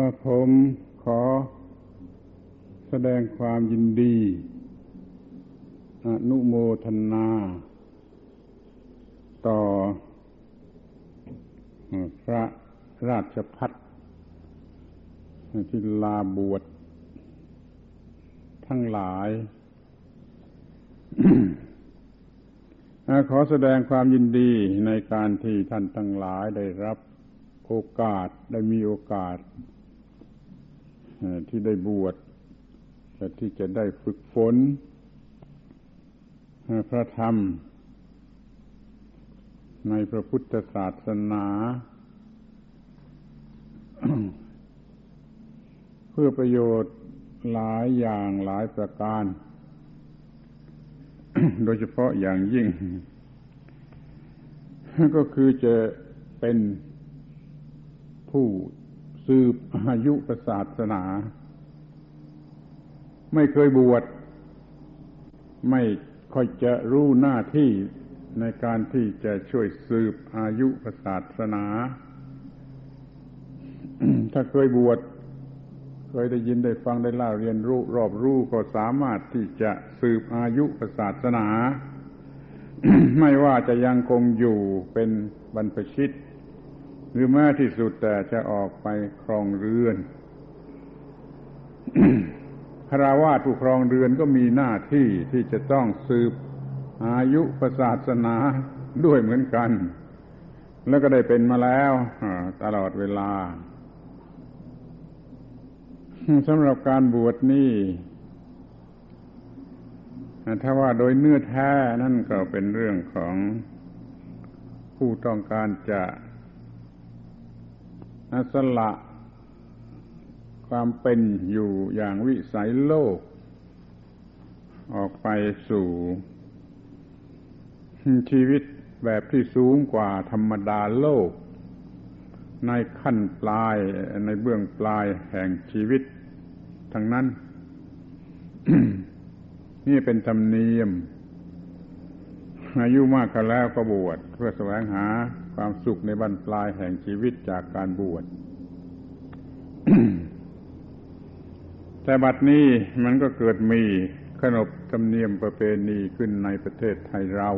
่ผมขอแสดงความยินดี อนุโมทนา ต่อ พระราชพัฒที่ลาบวชทั้งหลาย ขอแสดงความยินดีในการที่ท่านทั้งหลายได้รับโอกาสได้มีโอกาส ที่ได้บวชและที่จะได้ฝึกฝนพระธรรม ในพระพุทธศาสนา เพื่อประโยชน์หลายอย่างหลายประการ โดยเฉพาะอย่างยิ่ง ก็คือจะเป็นผู้ สืบอายุศาสนา ไม่เคยบวชไม่ค่อยจะรู้หน้าที่ในการที่จะช่วยสืบอายุศาสนา ถ้าเคยบวชเคยได้ยินได้ฟังได้เล่าเรียนรู้รอบรู้ก็สามารถที่จะสืบอายุศาสนา ไม่ว่าจะยังคงอยู่เป็นบรรพชิต หรือแม้ที่สุดแต่จะออกไปครองเรือนคราวาสผู้ครองเรือนก็มีหน้าที่ที่จะต้องสืบอายุศาสนาด้วยเหมือนกัน แล้วก็ได้เป็นมาแล้วตลอดเวลาสำหรับการบวชนี่ถ้าว่าโดยเนื้อแท้นั่นก็เป็นเรื่องของผู้ต้องการจะ สละความเป็นอยู่อย่างวิสัยโลก ออกไปสู่ ชีวิตแบบที่สูงกว่าธรรมดาโลก ในขั้นปลายในเบื้องปลายแห่งชีวิต ทั้งนั้น นี่เป็นธรรมเนียมอายุมากกันแล้วก็บวชเพื่อแสวงหา ความสุขในบรรปลายแห่งชีวิตจากการบวช แต่บัดนี้มันก็เกิดมีขนบธรรมเนียมประเพณีขึ้นในประเทศไทยเรา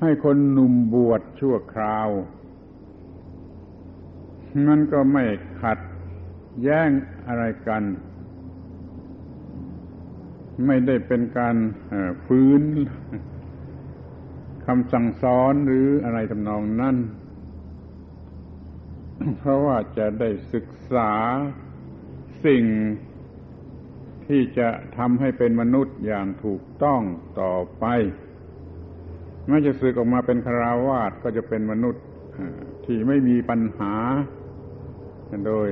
ให้คนหนุ่มบวชชั่วคราว มันก็ไม่ขัดแย้งอะไรกัน ไม่ได้เป็นการฟื้นำสั่งสอนหรืออะไรทำนองนั้น เพราะว่าจะได้ศึกษาสิ่งที่จะทำให้เป็นมนุษย์อย่างถูกต้องต่อไปแม้จะสึกออกมาเป็นคราวาสก็จะเป็นมนุษย์ที่ไม่มีปัญหา โดย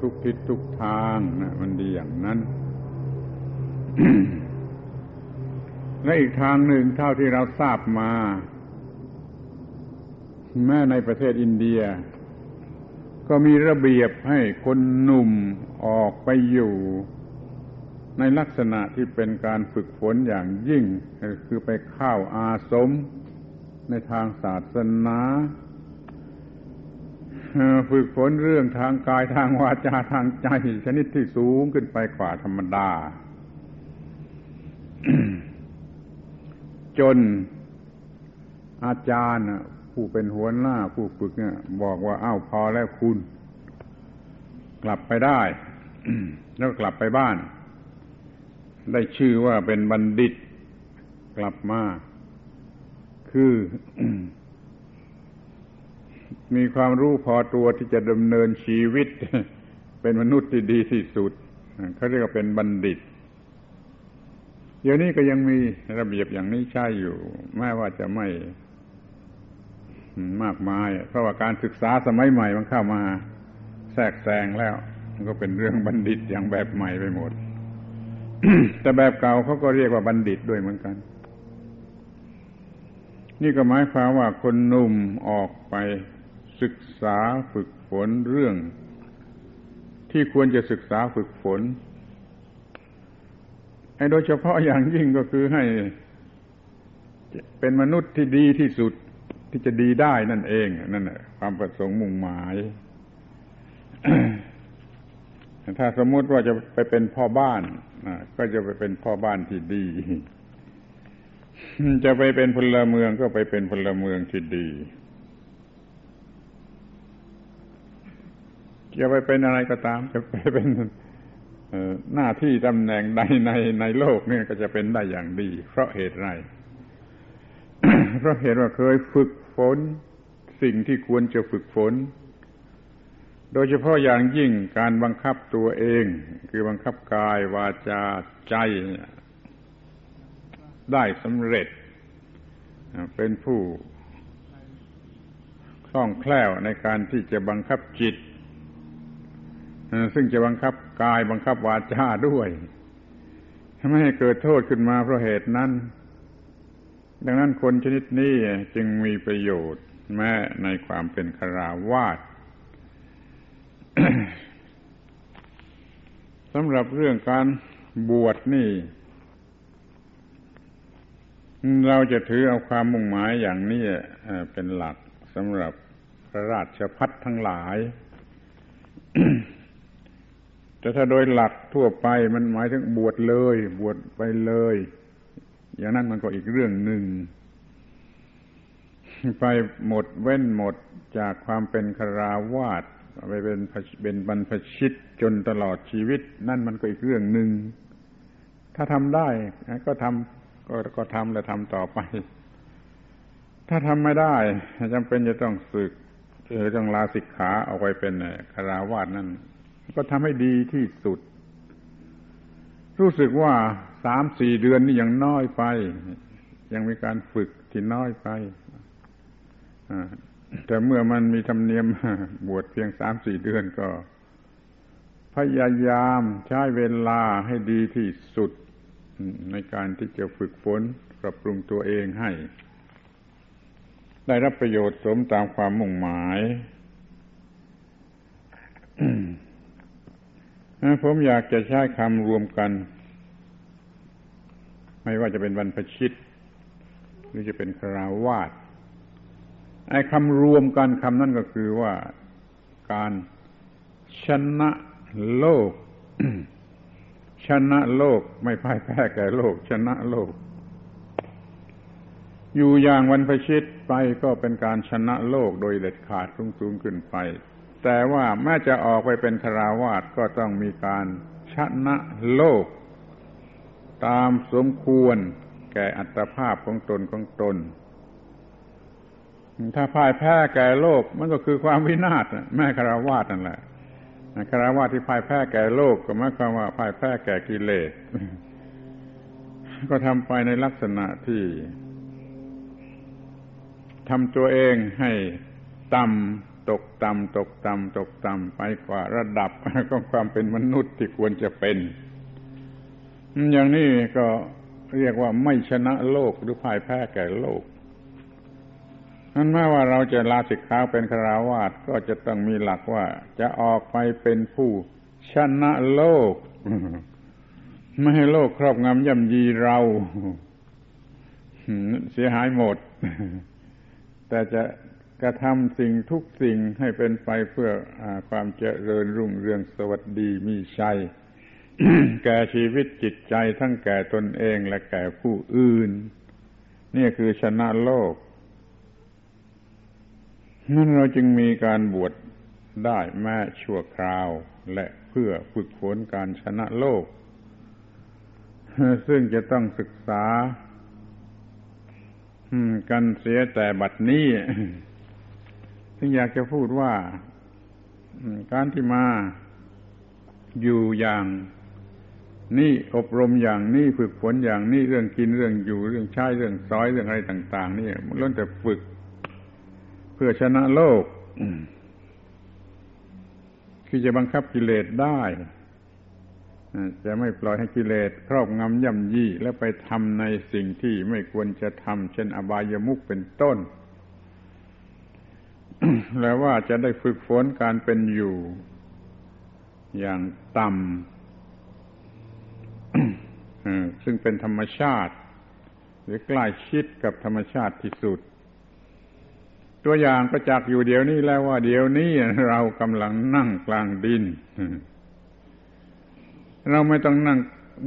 ทุกทิศทุกทางนะมันดีอย่างนั้น และอีกทางหนึ่งเท่าที่เราทราบมา แม้ในประเทศอินเดีย ก็มีระเบียบให้คนหนุ่มออกไปอยู่ ในลักษณะที่เป็นการฝึกฝนอย่างยิ่ง คือไปเข้าอาสมในทางศาสนาฝึกฝนเรื่องทางกายทางวาจาทางใจ ชนิดที่สูงขึ้นไปกว่าธรรมดา จนอาจารย์ผู้เป็นหัวหน้าผู้ฝึกเนี่ยบอกว่าอ้าวพอแล้วคุณ กลับไปได้ แล้วกลับไปบ้าน ได้ชื่อว่าเป็นบัณฑิต กลับมา คือ มีความรู้พอตัวที่จะดำเนินชีวิต เป็นมนุษย์ที่ดีที่สุดเขาเรียกว่าเป็นบัณฑิต เดี๋ยวนี้ก็ยังมีระเบียบอย่างนี้ใช่อยู่แม้ว่าจะไม่มากมาย เพราะว่าการศึกษาสมัยใหม่มันเข้ามาแทรกแซงแล้ว มันก็เป็นเรื่องบัณฑิตอย่างแบบใหม่ไปหมด แต่แบบเก่าเขาก็เรียกว่าบัณฑิตด้วยเหมือนกัน นี่ก็หมายความว่าคนหนุ่มออกไปศึกษาฝึกฝนเรื่อง ที่ควรจะศึกษาฝึกฝน โดยเฉพาะอย่างยิ่งก็คือให้ เป็นมนุษย์ที่ดีที่สุดที่จะดีได้นั่นเองนั่นแหละความประสงค์มุ่งหมายถ้าสมมุติว่าจะไปเป็นพ่อบ้านก็จะไปเป็นพ่อบ้านที่ดี จะไปเป็นพลเมืองก็ไปเป็นพลเมืองที่ดี จะไปเป็นอะไรก็ตาม จะไปเป็น หน้าที่ตำแหน่งใดในในโลกนี่ก็จะเป็นได้อย่างดี เพราะเหตุไร เพราะเหตุว่าเคยฝึกฝนสิ่งที่ควรจะฝึกฝน โดยเฉพาะอย่างยิ่งการบังคับตัวเอง คือบังคับกายวาจาใจได้สำเร็จ เป็นผู้คล่องแคล่วในการที่จะบังคับจิต ซึ่งจะบังคับกายบังคับวาจาด้วยไม่ให้เกิดโทษขึ้นมาเพราะเหตุนั้น ดังนั้นคนชนิดนี้จึงมีประโยชน์ แม้ในความเป็นคราวาสสำหรับเรื่องการบวชนี่ เราจะถือเอาความมุ่งหมายอย่างนี้เป็นหลักสำหรับพระราชพัฒทั้งหลาย แต่ถ้าโดยหลักทั่วไปมันหมายถึงบวชเลย บวชไปเลย อย่างนั้นมันก็อีกเรื่องหนึ่ง ไปหมดเว้นหมดจากความเป็นคราวาสไปเป็นเป็นบรรพชิตจนตลอดชีวิต นั่นมันก็อีกเรื่องหนึ่ง ถ้าทำได้ก็ทำก็ก็ทำและทำต่อไป ถ้าทำไม่ได้จำเป็นจะต้องสึกหรือต้องลาสิกขาออกไปเป็นคราวาสนั่น ก็ทำให้ดีที่สุด รู้สึกว่าสามสี่เดือนนี่ยังน้อยไป ยังมีการฝึกที่น้อยไปแต่เมื่อมันมีธรรมเนียมบวชเพียงสามสี่เดือนก็ พยายามใช้เวลาให้ดีที่สุด ในการที่จะฝึกฝนปรับปรุงตัวเองให้ ได้รับประโยชน์สมตามความมุ่งหมาย ผมอยากจะใช้คำรวมกัน ไม่ว่าจะเป็นบรรพชิต หรือจะเป็นคราวาสไอ้คำรวมกันคำนั้นก็คือว่าการชนะโลก ชนะโลกไม่พ่ายแพ้แก่โลก ชนะโลก อยู่อย่างวันพชิตไปก็เป็นการชนะโลกโดยเด็ดขาดสูงสูงขึ้นไป แต่ว่าแม้จะออกไปเป็นคราวาสก็ต้องมีการชนะโลก ตามสมควรแก่อัตภาพของตนของตน ถ้าพ่ายแพ้แก่โลกมันก็คือความวินาศแม่คาราวาสนั่นแหละคาราวาสที่พ่ายแพ้แก่โลกก็หมายความว่าพ่ายแพ้แก่กิเลส ก็ทำไปในลักษณะที่ทำตัวเองให้ต่ำ ตกต่ำตกต่ำตกต่ำไปกว่าระดับของความเป็นมนุษย์ที่ควรจะเป็น อย่างนี้ก็เรียกว่าไม่ชนะโลกหรือพ่ายแพ้แก่โลกนั่นแม้ว่าเราจะลาสิกขาเป็นคราวาสก็จะต้องมีหลักว่า จะออกไปเป็นผู้ชนะโลก ไม่ให้โลกครอบงำย่ำยีเราเสียหายหมด แต่จะ กระทำสิ่งทุกสิ่งให้เป็นไปเพื่ออความเจริญรุ่งเรืองสวัสดีมีชัย แก่ชีวิตจิตใจทั้งแก่ตนเองและแก่ผู้อื่น นี่คือชนะโลกนั่นเราจึงมีการบวชได้แม้ชั่วคราว และเพื่อฝึกฝนการชนะโลก ซึ่งจะต้องศึกษากันเสียแต่บัดนี้ งอยากจะพูดว่าการที่มาอยู่อย่างนี่อบรมอย่างนี้ฝึกฝนอย่างนี้เรื่องกินเรื่องอยู่เรื่องใช้เรื่องซอยเรื่องอะไรต่าง ๆ นี่มันล้วนแต่ฝึก เพื่อชนะโลกคือจะบังคับกิเลสได้จะไม่ปล่อยให้กิเลสครอบงำย่ำยี่แล้วไปทำในสิ่งที่ไม่ควรจะทำเช่นอบายามุขเป็นต้น แล้วว่าจะได้ฝึกฝนการเป็นอยู่ อย่างต่ำซึ่งเป็นธรรมชาติ หรือใกล้ชิดกับธรรมชาติที่สุด ตัวอย่างประจักษ์อยู่เดี๋ยวนี้แล้วว่าเดี๋ยวนี้เรากำลังนั่งกลางดินเราไม่ต้องนั่ง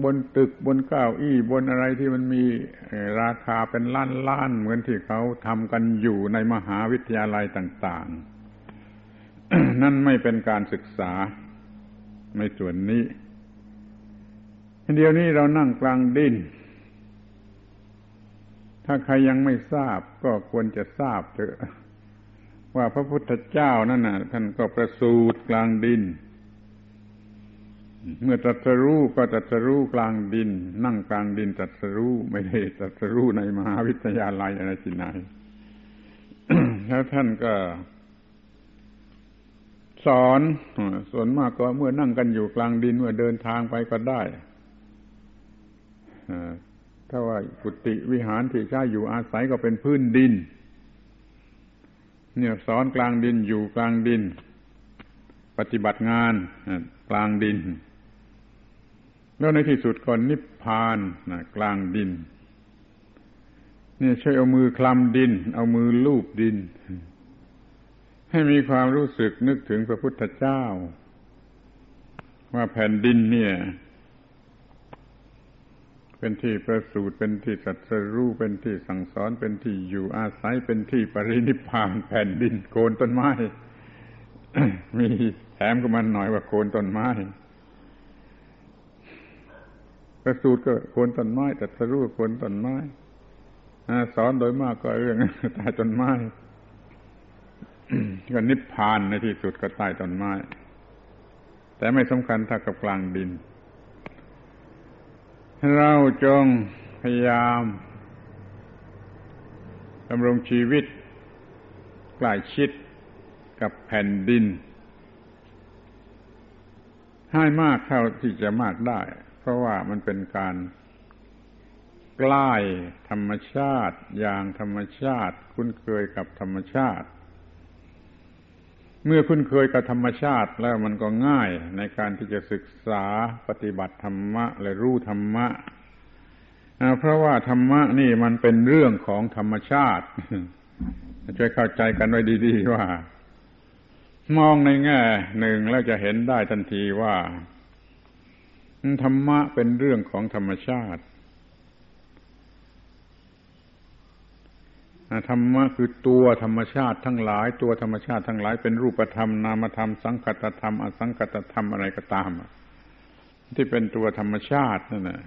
บนตึกบนเก้าอี้บนอะไรที่มันมีราคาเป็นล้านล้านเหมือนที่เขาทำกันอยู่ในมหาวิทยาลัยต่าง ๆ นั่นไม่เป็นการศึกษาในส่วนนี้ เดียวนี้เรานั่งกลางดิน ถ้าใครยังไม่ทราบก็ควรจะทราบเถอะ ว่าพระพุทธเจ้านั่นน่ะท่านก็ประสูติกลางดิน เมื่อตรัสรู้ก็ตรัสรู้กลางดิน นั่งกลางดินตรัสรู้ไม่ได้ตรัสรู้ในมหาวิทยาลัยอะไรที่ไหนแล้วท่านก็สอนส่วนมากก็เมื่อนั่งกันอยู่กลางดิน เมื่อเดินทางไปก็ได้ถ้าว่ากุฏิวิหารที่ใช้อยู่อาศัยก็เป็นพื้นดิน เนี่ยสอนกลางดินอยู่กลางดิน ปฏิบัติงานกลางดิน แล้วในที่สุดก็นนิพพานนะกลางดินนี่ช่วยเอามือคลำดิน เอามือลูบดิน ให้มีความรู้สึกนึกถึงพระพุทธเจ้า ว่าแผ่นดินเนี่ย เป็นที่ประสูติเป็นที่สัตรู้เป็นที่สั่งสอนเป็นที่อยู่อาศัยเป็นที่ปรินิพพานแผ่นดินโคนต้นไม้ มีแถมก็มันหน่อยว่าโคนต้นไม้ ประสูตรก็โคนต้นไม้แต่สรู้โคนต้นไม้สอนโดยมากก็เรื่องใต้ต้นไม้ก็นิพพานในที่สุดก็ใต้ต้นไม้ แต่ไม่สำคัญถ้ากับกลางดิน เราจงพยายามดำรงชีวิตใกล้ชิดกับแผ่นดิน ให้มากเท่าที่จะมากได้ ราะว่ามันเป็นการใกล้ธรรมชาติ อย่างธรรมชาติ คุ้นเคยกับธรรมชาติ เมื่อคุ้นเคยกับธรรมชาติแล้วมันก็ง่ายในการที่จะศึกษาปฏิบัติธรรมะและรู้ธรรมะเพราะว่าธรรมะนี่มันเป็นเรื่องของธรรมชาติช่วยเข้าใจกันไว้ดี ๆ ว่า มองในแง่หนึ่งแล้วจะเห็นได้ทันทีว่า ธรรมะเป็นเรื่องของธรรมชาติธรรมะคือตัวธรรมชาติทั้งหลาย ตัวธรรมชาติทั้งหลายเป็นรูปธรรมนามธรรม สังคตธรรม อสังคตธรรมอะไรก็ตาม ที่เป็นตัวธรรมชาตินั่นแหละ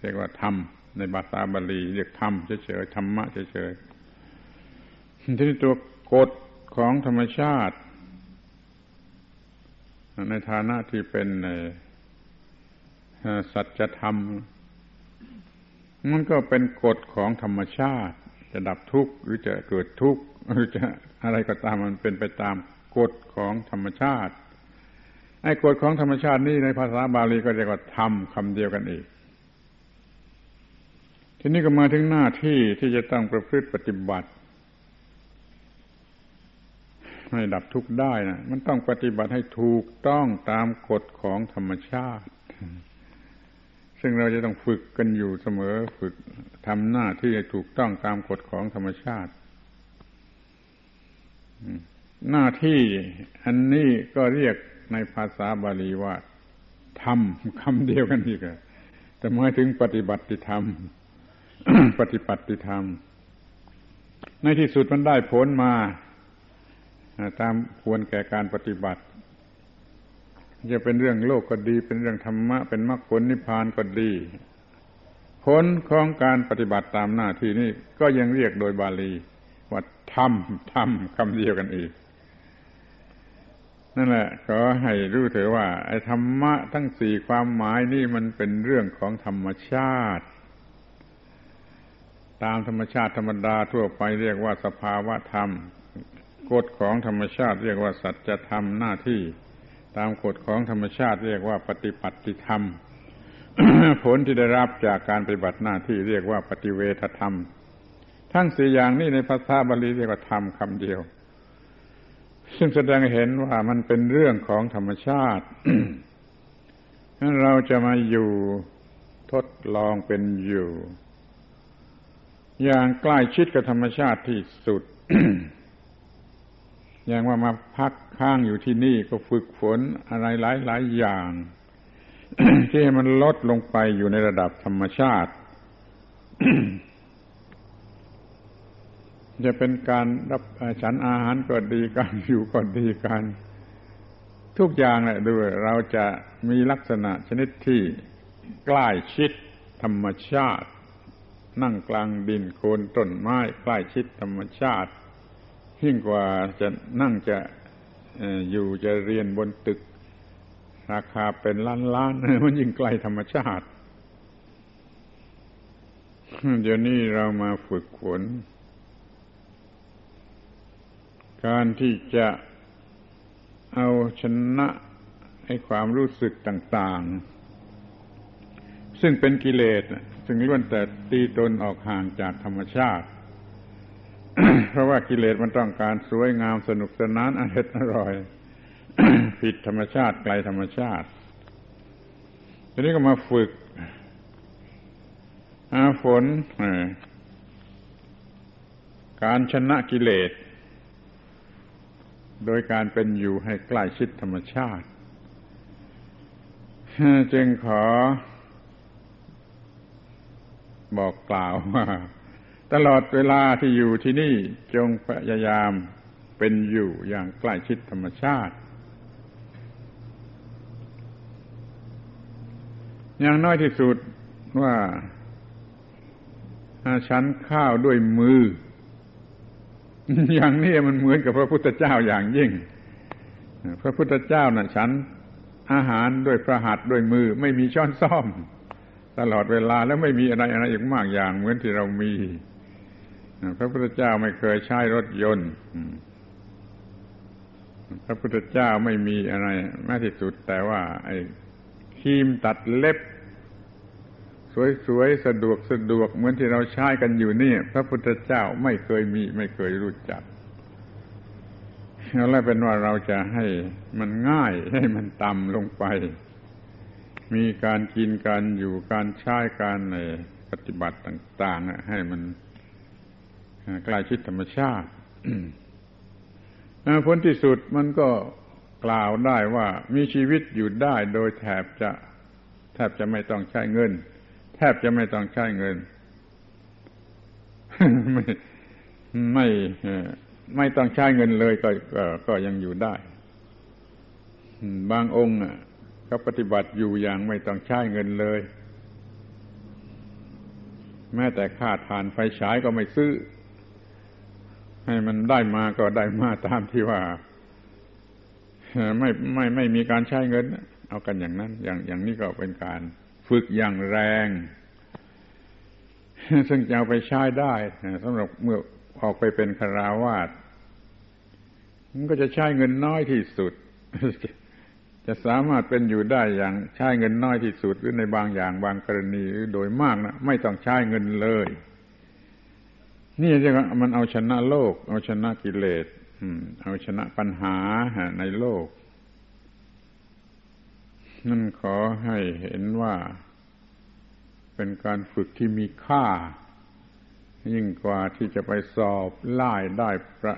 เรียกว่าธรรมในภาษาบาลีเรียกธรรมเฉยๆธรรมะเฉยๆที่ตัวกฎของธรรมชาติ ในฐานะที่เป็น สัจธรรม มันก็เป็นกฎของธรรมชาติ จะดับทุกข์หรือจะเกิดทุกข์หรือจะอะไรก็ตามมันเป็นไปตามกฎของธรรมชาติไอ้กฎของธรรมชาตินี่ในภาษาบาลีก็เรียกว่าธรรมคำเดียวกันอีก ทีนี้ก็มาถึงหน้าที่ที่จะต้องประพฤติปฏิบัติให้ดับทุกข์ได้นะมันต้องปฏิบัติให้ถูกต้องตามกฎของธรรมชาติ ซึ่งเราจะต้องฝึกกันอยู่เสมอฝึกทำหน้าที่ให้ถูกต้องตามกฎของธรรมชาติหน้าที่อันนี้ก็เรียกในภาษาบาลีว่าธรรมคำเดียวกันอีกแต่หมายถึงปฏิบัติธรรม ปฏิบัติธรรม ในที่สุดมันได้ผลมา ตามควรแก่การปฏิบัติ จะเป็นเรื่องโลกก็ดี เป็นเรื่องธรรมะ เป็นมรรคผลนิพพานก็ดี ผลของการปฏิบัติตามหน้าที่นี้ก็ยังเรียกโดยบาลีว่าธรรมธรรมคำเดียวกันอีก นั่นแหละขอให้รู้เถอะว่าไอ้ธรรมะทั้งสี่ความหมายนี่มันเป็นเรื่องของธรรมชาติ ตามธรรมชาติธรรมดาทั่วไปเรียกว่าสภาวะธรรมกฎของธรรมชาติเรียกว่าสัจธรรมหน้าที่ ตามกฎของธรรมชาติเรียกว่าปฏิปัติธรรม ผลที่ได้รับจากการปฏิบัติหน้าที่เรียกว่าปฏิเวทธรรม ทั้งสี่อย่างนี้ในภาษาบาลีเรียกว่าธรรมคำเดียว ซึ่งแสดงเห็นว่ามันเป็นเรื่องของธรรมชาตินั้นเราจะมาอยู่ทดลองเป็นอยู่ อย่างใกล้ชิดกับธรรมชาติที่สุด อย่างว่ามาพักค้างอยู่ที่นี่ก็ฝึกฝนอะไรหลายหลายอย่าง ที่ให้มันลดลงไปอยู่ในระดับธรรมชาติ จะเป็นการรับฉันอาหารก็ดีการอยู่ก็ดีการทุกอย่างแหละด้วยเราจะมีลักษณะชนิดที่ใกล้ชิดธรรมชาติ นั่งกลางดินโคนต้นไม้ใกล้ชิดธรรมชาติ ยิ่งกว่าจะนั่งจะอยู่จะเรียนบนตึก ราคาเป็นล้านล้านมันยิ่งใกลธรรมชาติ เดี๋ยวนี้เรามาฝึกฝนการที่จะเอาชนะให้ความรู้สึกต่าง ๆ ซึ่งเป็นกิเลสซึ่งล้วนแต่ตีตนออกห่างจากธรรมชาติ เพราะว่ากิเลสมันต้องการสวยงามสนุกสนานอร่อยอร่อย ผิดธรรมชาติไกลธรรมชาติ ทีนี้ก็มาฝึกอาฝนการชนะกิเลส โดยการเป็นอยู่ให้ใกล้ชิดธรรมชาติ จึงขอบอกกล่าวว่า ตลอดเวลาที่อยู่ที่นี่จงพยายามเป็นอยู่อย่างใกล้ชิดธรรมชาติ อย่างน้อยที่สุดว่าฉันข้าวด้วยมือ อย่างนี้มันเหมือนกับพระพุทธเจ้าอย่างยิ่ง พระพุทธเจ้านะ่ะฉันอาหารด้วยพระหัตถ์ด้วยมือ ไม่มีช้อนซ่อม ตลอดเวลาแล้วไม่มีอะไรอะไรอีกมากอย่าง เหมือนที่เรามี พระพุทธเจ้าไม่เคยใช้รถยนต์ พระพุทธเจ้าไม่มีอะไรแม้ที่สุด แต่ว่าไอ้ครีมตัดเล็บ สวยๆ สะดวกสะดวกเหมือนที่เราใช้กันอยู่นี่ พระพุทธเจ้าไม่เคยมี ไม่เคยรู้จักแล้วเป็นว่าเราจะให้มันง่ายให้มันต่ำลงไป มีการกินการอยู่การใช้การในปฏิบัติต่าง ๆ ให้มัน ใกล้ชิดธรรมชาติผลที่สุดมันก็กล่าวได้ว่ามีชีวิตอยู่ได้โดยแทบจะ แทบจะไม่ต้องใช้เงิน แทบจะไม่ต้องใช้เงิน ไม่ไม่ไม่ต้องใช้เงินเลยก็ก็ก็ยังอยู่ได้ บางองค์ก็ปฏิบัติอยู่อย่างไม่ต้องใช้เงินเลย แม้แต่ค่าทานไฟฉายก็ไม่ซื้อ ให้มันได้มาก็ได้มาตามที่ว่าไม่ไม่ไม่มีการใช้เงิน เอากันอย่างนั้น อย่างอย่างนี้ก็เป็นการฝึกอย่างแรง ซึ่งจะเอาไปใช้ได้สำหรับเมื่อออกไปเป็นคาราวาสมันก็จะใช้เงินน้อยที่สุด จะสามารถเป็นอยู่ได้อย่างใช้เงินน้อยที่สุดหรือในบางอย่างบางกรณีหรือโดยมากนะไม่ต้องใช้เงินเลย นี่จะมันเอาชนะโลก เอาชนะกิเลสเอาชนะปัญหาในโลก นั่นขอให้เห็นว่า เป็นการฝึกที่มีค่า ยิ่งกว่าที่จะไปสอบไล่ได้ประ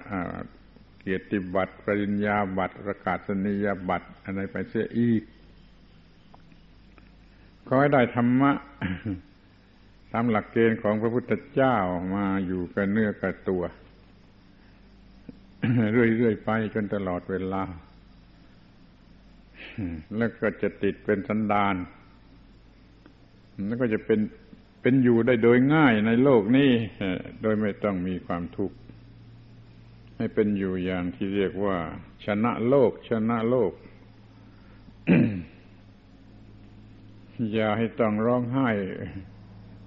เกียรติบัตร ปริญญาบัตร ประกาศนียบัตร อะไรไปเสียอีก ขอให้ได้ธรรมะ ตามหลักเกณฑ์ของพระพุทธเจ้ามาอยู่กับเนื้อกับตัว เรื่อยๆไปจนตลอดเวลา แล้วก็จะติดเป็นสันดานแล้วก็จะเป็นเป็นอยู่ได้โดยง่ายในโลกนี้โดยไม่ต้องมีความทุกข์ให้เป็นอยู่อย่างที่เรียกว่า ชนะโลก ชนะโลก อย่าให้ต้องร้องไห้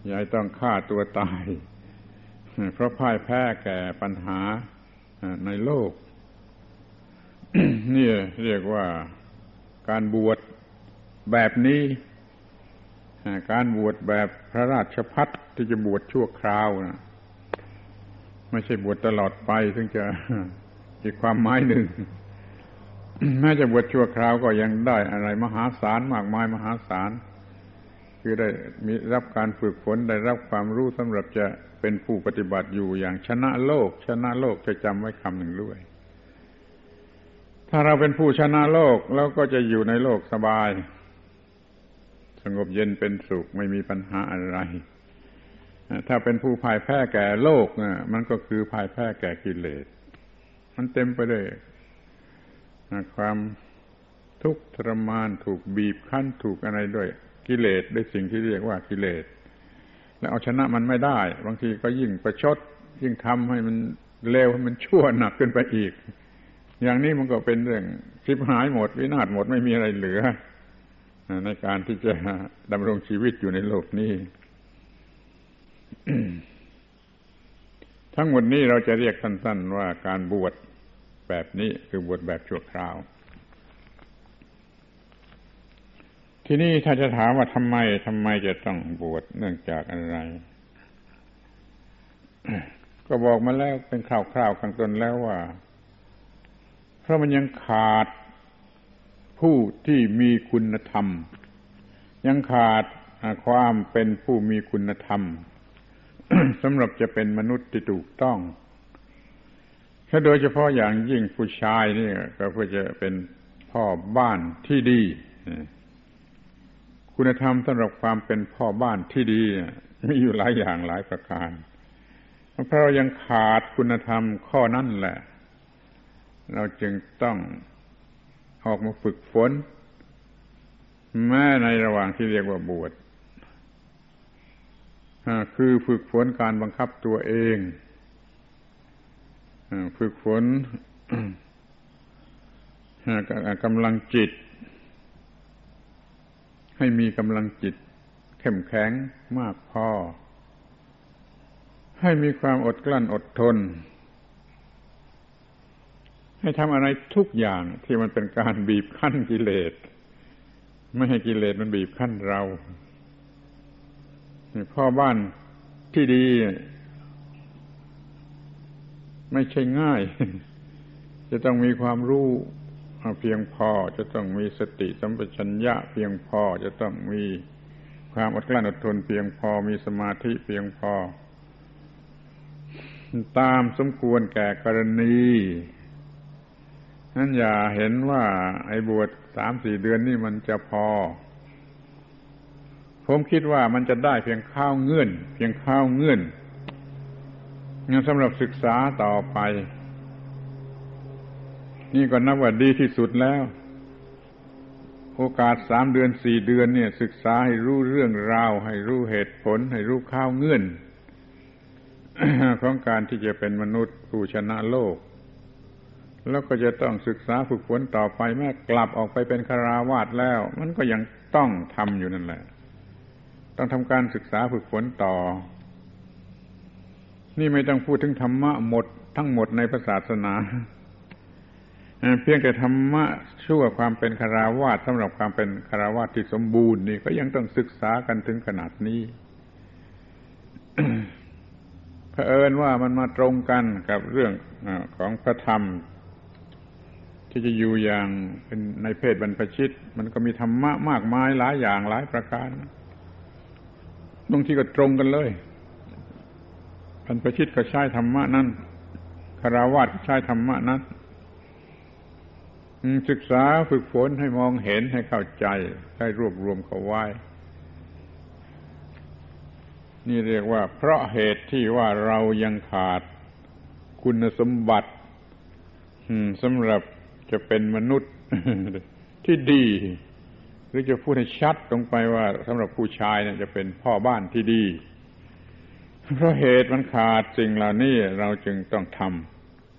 ยาให้ต้องฆ่าตัวตาย เพราะพ่ายแพ้แก่ปัญหาในโลก นี่เรียกว่าการบวชแบบนี้ การบวชแบบพระราชพัฒที่จะบวชชั่วคราวนะไม่ใช่บวชตลอดไปถึงจะอีกความหมายหนึ่งแม้จะบวชชั่วคราวก็ยังได้อะไรมหาศาลมากมายมหาศาล คือได้มีรับการฝึกฝนได้รับความรู้สำหรับจะเป็นผู้ปฏิบัติอยู่อย่างชนะโลก ชนะโลกจะจำไว้คำหนึ่งด้วย ถ้าเราเป็นผู้ชนะโลกแล้วก็จะอยู่ในโลกสบายสสงบเย็นเป็นสุขไม่มีปัญหาอะไร ถ้าเป็นผู้พ่ายแพ้แก่โลกมันก็คือพ่ายแพ้แก่กิเลส มันเต็มไปด้วยความทุกข์ทรมานถูกบีบคั้นถูกอะไรด้วย กิเลสด้วยสิ่งที่เรียกว่ากิเลส แล้วเอาชนะมันไม่ได้ บางทีก็ยิ่งประชด ยิ่งทำให้มันเลวให้มันชั่วหนักขึ้นไปอีก อย่างนี้มันก็เป็นเรื่องชิบหายหมด วินาศหมดไม่มีอะไรเหลือในการที่จะดำรงชีวิตอยู่ในโลกนี้ ทั้งหมดนี้เราจะเรียกสั้นๆว่าการบวชแบบนี้คือบวชแบบชั่วคราว ทีนี้ถ้าจะถามว่าทำไมทำไมจะต้องบวชเนื่องจากอะไร ก็บอกมาแล้วเป็นคร่าวๆข้างต้นแล้วว่า เพราะมันยังขาดผู้ที่มีคุณธรรม ยังขาดความเป็นผู้มีคุณธรรมสำหรับจะเป็นมนุษย์ที่ถูกต้องถ้าโดยเฉพาะอย่างยิ่งผู้ชายนี่ก็เพื่อจะเป็นพ่อบ้านที่ดี คุณธรรมสำหรับความเป็นพ่อบ้านที่ดีมีอยู่หลายอย่างหลายประการเพราะเรายังขาดคุณธรรมข้อนั้นแหละ เราจึงต้องออกมาฝึกฝน แม้ในระหว่างที่เรียกว่าบวชคือฝึกฝนการบังคับตัวเองฝึกฝนกำลังจิต ให้มีกำลังจิต เข้มแข็งมากพอ ให้มีความอดกลั้นอดทน ให้ทำอะไรทุกอย่างที่มันเป็นการบีบคั้นกิเลส ไม่ให้กิเลสมันบีบคั้นเราพ่อบ้านที่ดี ไม่ใช่ง่าย จะต้องมีความรู้ เพียงพอจะต้องมีสติสัมปชัญญะ เพียงพอจะต้องมีความอดกลั้นอดทนเพียงพอมีสมาธิเพียงพอ ตามสมควรแก่กรณีนั้นอย่าเห็นว่าไอ้บวชสามสี่เดือนนี่มันจะพอ ผมคิดว่ามันจะได้เพียงข้าวเงื่อน เพียงข้าวเงื่อนงั้นสำหรับศึกษาต่อไป นี่ก็นับว่าดีที่สุดแล้ว โอกาสสามเดือนสี่เดือนเนี่ย ศึกษาให้รู้เรื่องราว ให้รู้เหตุผล ให้รู้ข้าวเงื่อน ของการที่จะเป็นมนุษย์ผู้ชนะโลก แล้วก็จะต้องศึกษาฝึกฝนต่อไปแม้กลับออกไปเป็นคาราวาสแล้ว มันก็ยังต้องทำอยู่นั่นแหละ ต้องทำการศึกษาฝึกฝนต่อ นี่ไม่ต้องพูดถึงธรรมะหมดทั้งหมดในศาสนา เพียงแต่ธรรมะชั่วความเป็นคาราวาสสำหรับความเป็นคาราวาสที่สมบูรณ์นี่ก็ยังต้องศึกษากันถึงขนาดนี้เผอิญว่ามันมาตรงกันกับเรื่องของพระธรรม ที่จะอยู่อย่างเป็นในเพศบรรพชิต มันก็มีธรรมะมากมายหลายอย่างหลายประการบางทีก็ตรงกันเลยพันประชิตก็ใช้ธรรมะนั้นคาราวาสก็ใช้ธรรมะนั้น ศึกษาฝึกฝนให้มองเห็นให้เข้าใจให้รวบรวมเขาไว้ นี่เรียกว่า เพราะเหตุที่ว่าเรายังขาดคุณสมบัติสำหรับจะเป็นมนุษย์ที่ดี หรือจะพูดให้ชัดตรงไปว่าสำหรับผู้ชายเนี่ยจะเป็นพ่อบ้านที่ดี เพราะเหตุมันขาดสิ่งเหล่านี้เราจึงต้องท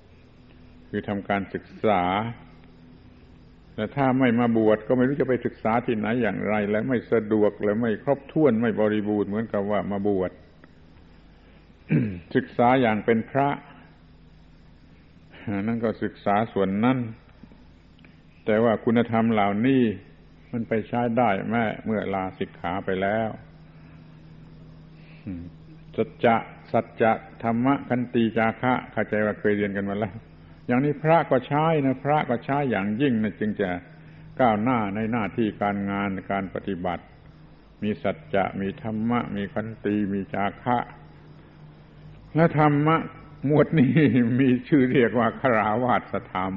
ำคือทำการศึกษา แต่ถ้าไม่มาบวชก็ไม่รู้จะไปศึกษาที่ไหนอย่างไร และไม่สะดวกและไม่ครบถ้วนไม่บริบูรณ์เหมือนกับว่ามาบวชศึกษาอย่างเป็นพระ นั่นก็ศึกษาส่วนนั้น แต่ว่าคุณธรรมเหล่านี้มันไปใช้ได้แม่เมื่อลาสิกขาไปแล้วสัจจะสัจจะธรรมะคันติจาคะเข้าใจว่าเคยเรียนกันมาแล้ว อย่างนี้พระก็ใช้นะพระก็ใช้อย่างยิ่งนะจึงจะก้าวหน้าในหน้าที่การงานการปฏิบัติ มีสัจจะมีธรรมะ มีคันติมีจาคะและธรรมะหมวดนี้มีชื่อเรียกว่าคราวาสธรรม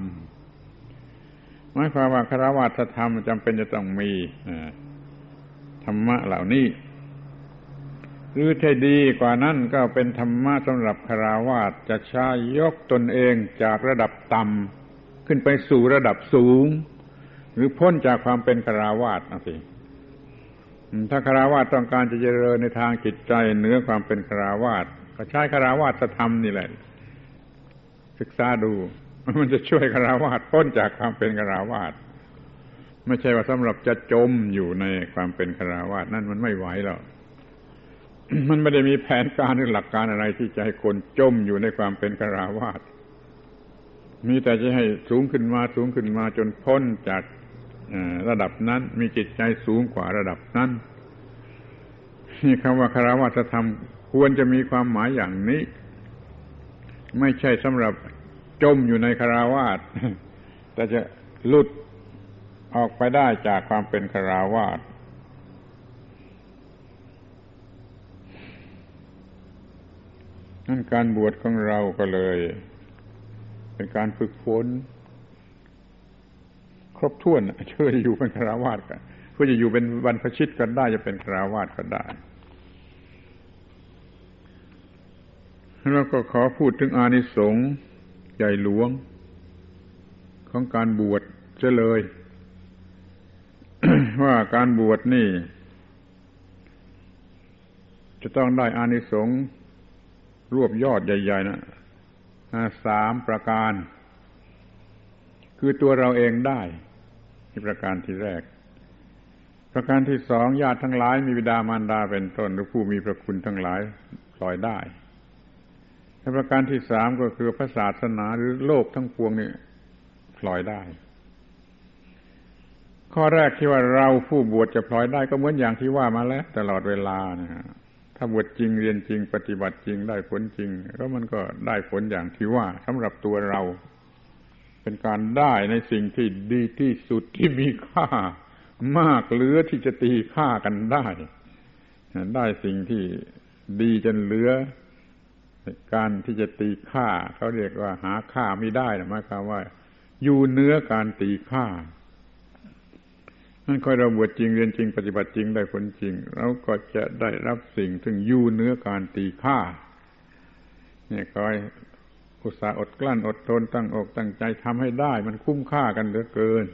หมายความว่าคราวาสธรรมจำเป็นจะต้องมีธรรมะเหล่านี้ หรือที่ดีกว่านั้นก็เป็นธรรมะสำหรับคาราวาสจะใช้ยกตนเองจากระดับต่ำขึ้นไปสู่ระดับสูง หรือพ้นจากความเป็นคาราวาสนะสิถ้าคาราวาสต้องการจะเจริญในทางจิตใจเหนือความเป็นคาราวาสก็ใช้คาราวาสธรรมนี่แหละ ศึกษาดูมันจะช่วยคาราวาสพ้นจากความเป็นคาราวาสไม่ใช่ว่าสำหรับจะจมอยู่ในความเป็นคาราวาสนั่นมันไม่ไหวหรอก มันไม่ได้มีแผนการหรือหลักการอะไรที่จะให้คนจมอยู่ในความเป็นคาราวาสมีแต่จะให้สูงขึ้นมาสูงขึ้นมาจนพ้นจากระดับนั้น มีจิตใจสูงกว่าระดับนั้นนี่คำว่าคารวะธรรมควรจะมีความหมายอย่างนี้ ไม่ใช่สำหรับจมอยู่ในคาราวาสแต่จะหลุดออกไปได้จากความเป็นคาราวาส นั่นการบวชของเราก็เลย เป็นการฝึกฝนครบถ้วนเชื่อจะอยู่เป็นคราวาสกันเพื่อจะอยู่เป็นบรรพชิตกันได้จะเป็นคราวาสก็ได้แล้วก็ขอพูดถึงอานิสงส์ใหญ่หลวง ของการบวชเจเลย ว่าการบวชนี่ จะต้องได้อานิสงส์ รวบยอดใหญ่ๆนะสามประการ คือตัวเราเองได้ที่ประการที่แรก ประการที่สองญาติทั้งหลาย มีบิดามารดาเป็นต้นหรือผู้มีพระคุณทั้งหลายปล่อยได้และประการที่สามก็คือพระศาสนาหรือโลกทั้งปวงนี่ปล่อยได้ ข้อแรกที่ว่าเราผู้บวชจะปล่อยได้ก็เหมือนอย่างที่ว่ามาแล้วตลอดเวลานะฮะ ถ้าบวชจริงเรียนจริง ปฏิบัติจริงได้ผลจริง แล้วมันก็ได้ผลอย่างที่ว่าสำหรับตัวเรา เป็นการได้ในสิ่งที่ดีที่สุดที่มีค่า มากเหลือที่จะตีค่ากันได้ ได้สิ่งที่ดีจนเหลือ การที่จะตีค่า เขาเรียกว่าหาค่าไม่ได้นะหมายความว่า อยู่เนื้อการตีค่า นั่นค่อยเราบวชจริงเรียนจริง ปฏิบัติจริงได้ผลจริงเราก็จะได้รับสิ่งถึงยู่เนื้อการตีค่า เนี่ยคอยอุตส่าห์อดกลั้นอดทนตั้งอกตั้งใจทำให้ได้ มันคุ้มค่ากันเหลือเกิน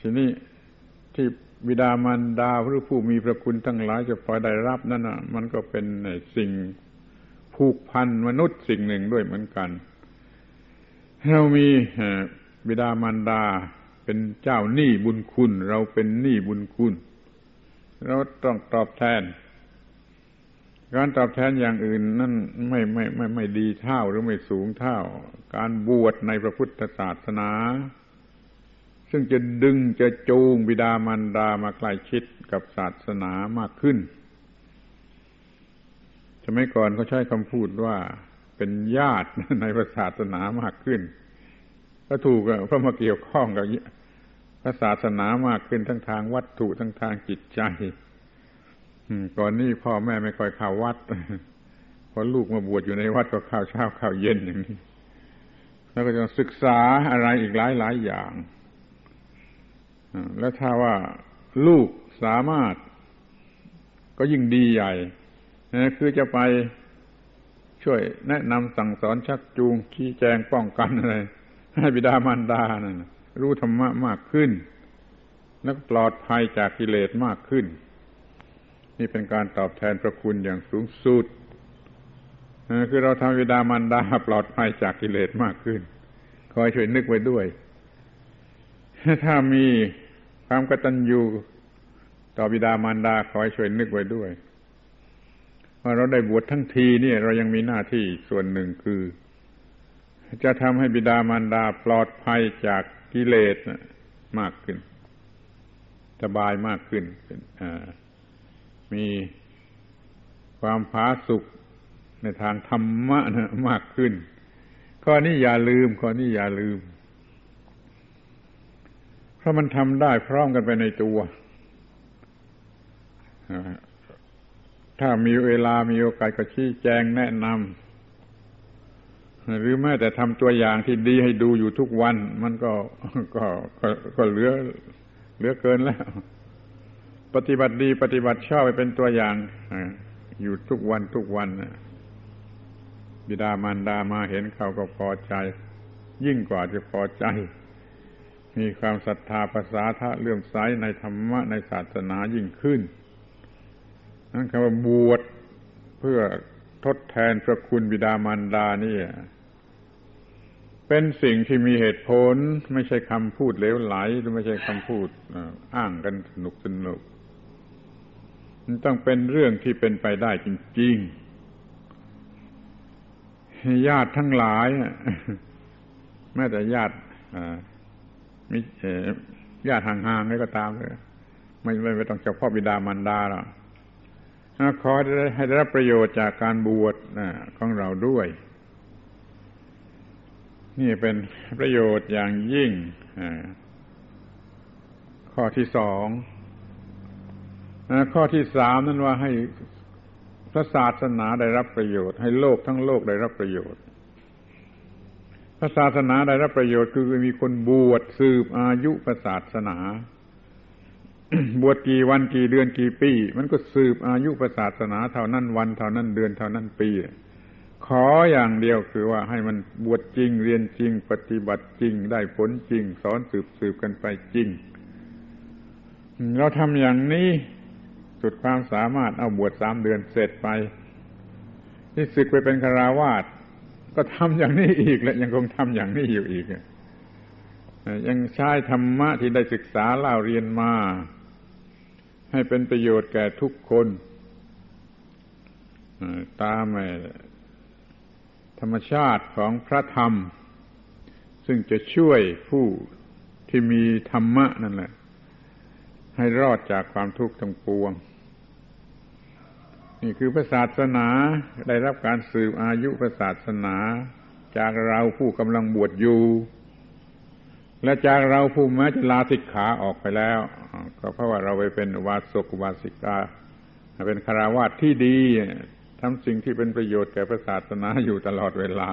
ทีนี้ที่บิดามารดาหรือผู้มีพระคุณทั้งหลายจะพอได้รับนั่นนะมันก็เป็นสิ่งผูกพันมนุษย์สิ่งหนึ่งด้วยเหมือนกัน เรามีบิดามารดา เป็นเจ้าหนี้บุญคุณ เราเป็นหนี้บุญคุณ เราต้องตอบแทน การตอบแทนอย่างอื่นนั่นไม่ไม่ไม่ไม่ดีเท่าหรือไม่สูงเท่า การบวชในพระพุทธศาสนา ซึ่งจะดึงจะจูงบิดามารดามาใกล้ชิดกับศาสนามากขึ้นสมัยก่อนเขาใช้คำพูดว่าเป็นญาติในพระศาสนามากขึ้น ก็ถูกเพราะมาเกี่ยวข้องกับพระศาสนามากขึ้นทั้งทางวัตถุทั้งทางจิตใจก่อนนี้พ่อแม่ไม่ค่อยเข้าวัดพอลูกมาบวชอยู่ในวัดก็ข้าวเช้าข้าวเย็นอย่างนี้ แล้วก็จะศึกษาอะไรอีกหลายหลายอย่างแล้วถ้าว่าลูกสามารถ ก็ยิ่งดีใหญ่คือจะไปช่วยแนะนำสั่งสอนชักจูงชี้แจงป้องกันอะไร ให้บิดามารดานั่นรู้ธรรมะมากขึ้น แล้วปลอดภัยจากกิเลสมากขึ้น นี่เป็นการตอบแทนพระคุณอย่างสูงสุดคือเราทำวิดามันดาปลอดภัยจากกิเลสมากขึ้น คอยช่วยนึกไว้ด้วย ถ้ามีความกตัญญูต่อบิดามารดาคอยช่วยนึกไว้ด้วยว่าเราได้บวชทั้งทีเนี่ย เรายังมีหน้าที่ส่วนหนึ่งคือ จะทำให้บิดามารดาปลอดภัยจากกิเลสมากขึ้น สบายมากขึ้นมีความผาสุกในทางธรรมะนะมากขึ้น ข้อนี้อย่าลืม ข้อนี้อย่าลืม เพราะมันทำได้พร้อมกันไปในตัว ถ้ามีเวลามีโอกาสก็ชี้แจงแนะนำ หรือแม้แต่ทำตัวอย่างที่ดีให้ดูอยู่ทุกวัน มันก็ก็ก็เหลือเหลือเกินแล้ว ปฏิบัติดีปฏิบัติชอบไปเป็นตัวอย่างอยู่ทุกวันทุกวันบิดามารดามาเห็นเขาก็พอใจ ยิ่งกว่าจะพอใจ มีความศรัทธาภาษาทะเลื่อมใสในธรรมะในศาสนายิ่งขึ้นนั่นคำว่าบวชเพื่อ ทดแทนพระคุณบิดามารดานี่เป็นสิ่งที่มีเหตุผล ไม่ใช่คำพูดเลวไหลหรือไม่ใช่คำพูดอ้างกันสนุกสนุกมันต้องเป็นเรื่องที่เป็นไปได้จริงๆญาติทั้งหลายแม้แต่ญาติมิญาติห่างๆนี่ก็ตามเลยไม่ไม่ต้องเฉพาะบิดามารดาหรอก ขอให้ได้รับประโยชน์จากการบวชของเราด้วย นี่เป็นประโยชน์อย่างยิ่ง ข้อที่สองข้อที่สามนั้นว่าให้พระศาสนาได้รับประโยชน์ ให้โลกทั้งโลกได้รับประโยชน์ พระศาสนาได้รับประโยชน์คือมีคนบวชสืบอายุพระศาสนา บวชกี่วันกี่เดือนกี่ปี มันก็สืบอายุพระศาสนาเท่านั้นวันเท่านั้นเดือนเท่านั้นปี ขออย่างเดียวคือว่าให้มันบวชจริงเรียนจริง ปฏิบัติจริง ได้ผลจริง สอนสืบสืบกันไปจริง เราทำอย่างนี้สุดความสามารถเอาบวชสามเดือนเสร็จไป ที่ศึกไปเป็นคาราวาสก็ทำอย่างนี้อีกและยังคงทำอย่างนี้อยู่อีกยังใช้ธรรมะที่ได้ศึกษาเล่าเรียนมา ให้เป็นประโยชน์แก่ทุกคนตามธรรมชาติของพระธรรม ซึ่งจะช่วยผู้ที่มีธรรมะนั่นแหละ ให้รอดจากความทุกข์ทั้งปวง นี่คือพระศาสนาได้รับการสืบอายุพระศาสนาจากเราผู้กำลังบวชอยู่ และจากเราผู้แม้จะลาสิกขาออกไปแล้ว ก็เพราะว่าเราไปเป็นวาสกวาสิกา เป็นคาราวาสที่ดีทำสิ่งที่เป็นประโยชน์แก่พระศาสนาอยู่ตลอดเวลา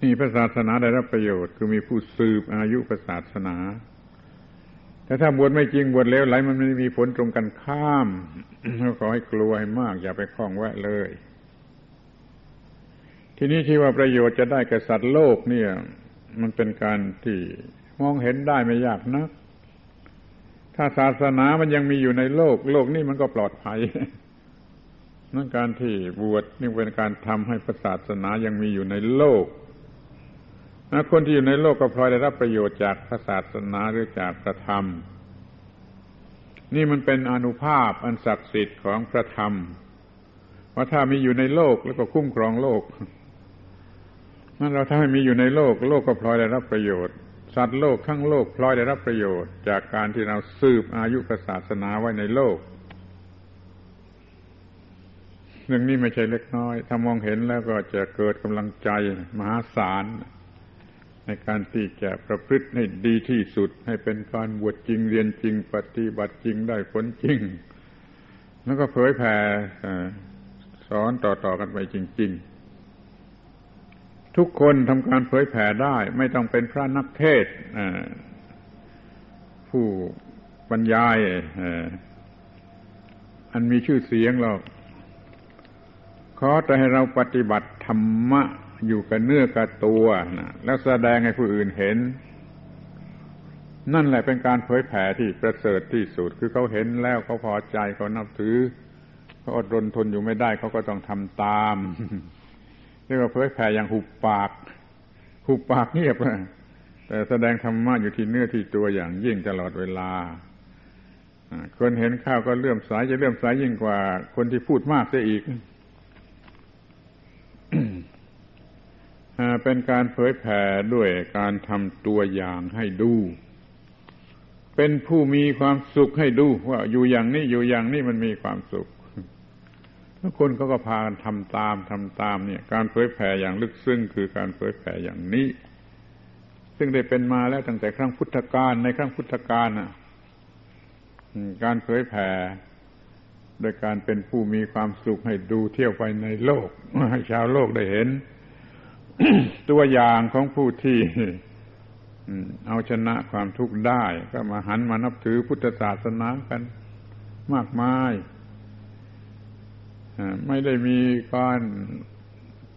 นี่พระศาสนาได้รับประโยชน์คือมีผู้สืบอายุพระศาสนา แต่ถ้าบวชไม่จริงบวชเลวไหลมันไม่มีผลตรงกันข้ามขอให้กลัวให้มาก อย่าไปคล้องแวะเลย ทีนี้ที่ว่าประโยชน์จะได้แก่สัตว์โลกเนี่ย มันเป็นการที่มองเห็นได้ไม่ยากนัก ถ้าศาสนามันยังมีอยู่ในโลก โลกนี่มันก็ปลอดภัยนั่นการที่บวชนี่เป็นการทำให้ศาสนายังมีอยู่ในโลกนะคนที่อยู่ในโลกก็พลอยได้รับประโยชน์จากศาสนาหรือจากพระธรรม นี่มันเป็นอนุภาพอันศักดิ์สิทธิ์ของพระธรรมว่าถ้ามีอยู่ในโลกแล้วก็คุ้มครองโลก นั่นเราถ้ามีอยู่ในโลกโลกก็พลอยได้รับประโยชน์ สัตว์โลกทั้งโลกพลอยได้รับประโยชน์ จากการที่เราสืบอายุศาสนาไว้ในโลกเรื่องนี้ไม่ใช่เล็กน้อย ถ้ามองเห็นแล้วก็จะเกิดกำลังใจมหาศาล ในการที่จะประพฤติให้ดีที่สุด ให้เป็นการบวชจริงเรียนจริง ปฏิบัติจริงได้ผลจริง แล้วก็เผยแผ่สอนต่อๆกันไปจริง ๆ ทุกคนทำการเผยแผ่ได้ ไม่ต้องเป็นพระนักเทศผู้บรรยายอันมีชื่อเสียงหรอกขอแต่ให้เราปฏิบัติธรรมะอยู่กับเนื้อกับตัวนะแล้วแสดงให้ผู้อื่นเห็น นั่นแหละเป็นการเผยแผ่ที่ประเสริฐที่สุด คือเขาเห็นแล้วเขาพอใจเขานับถือเขาอดรนทนอยู่ไม่ได้เขาก็ต้องทำตาม รียกว่าเผยแผ่อย่างหุบปาก หุบปากเงียบแต่แสดงธรรมะอยู่ที่เนื้อที่ตัวอย่างยิ่งตลอดเวลาคนเห็นข้าวก็เลื่อมสายจะเลื่อมสายยิ่งกว่า คนที่พูดมากเสียอีกเป็นการเผยแผ่ด้วยการทำตัวอย่างให้ดู เป็นผู้มีความสุขให้ดู ว่าอยู่อย่างนี้อยู่อย่างนี้มันมีความสุข แล้วคนเขาก็พากันทำตามทำตามเนี่ย การเผยแผ่อย่างลึกซึ้งคือการเผยแผ่อย่างนี้ ซึ่งได้เป็นมาแล้วตั้งแต่ครั้งพุทธกาลในครั้งพุทธกาลน่ะการเผยแผ่โดยการเป็นผู้มีความสุขให้ดูเที่ยวไปในโลกให้ชาวโลกได้เห็น ตัวอย่างของผู้ที่เอาชนะความทุกข์ได้ ก็มาหันมานับถือพุทธศาสนากันมากมาย ไม่ได้มีการ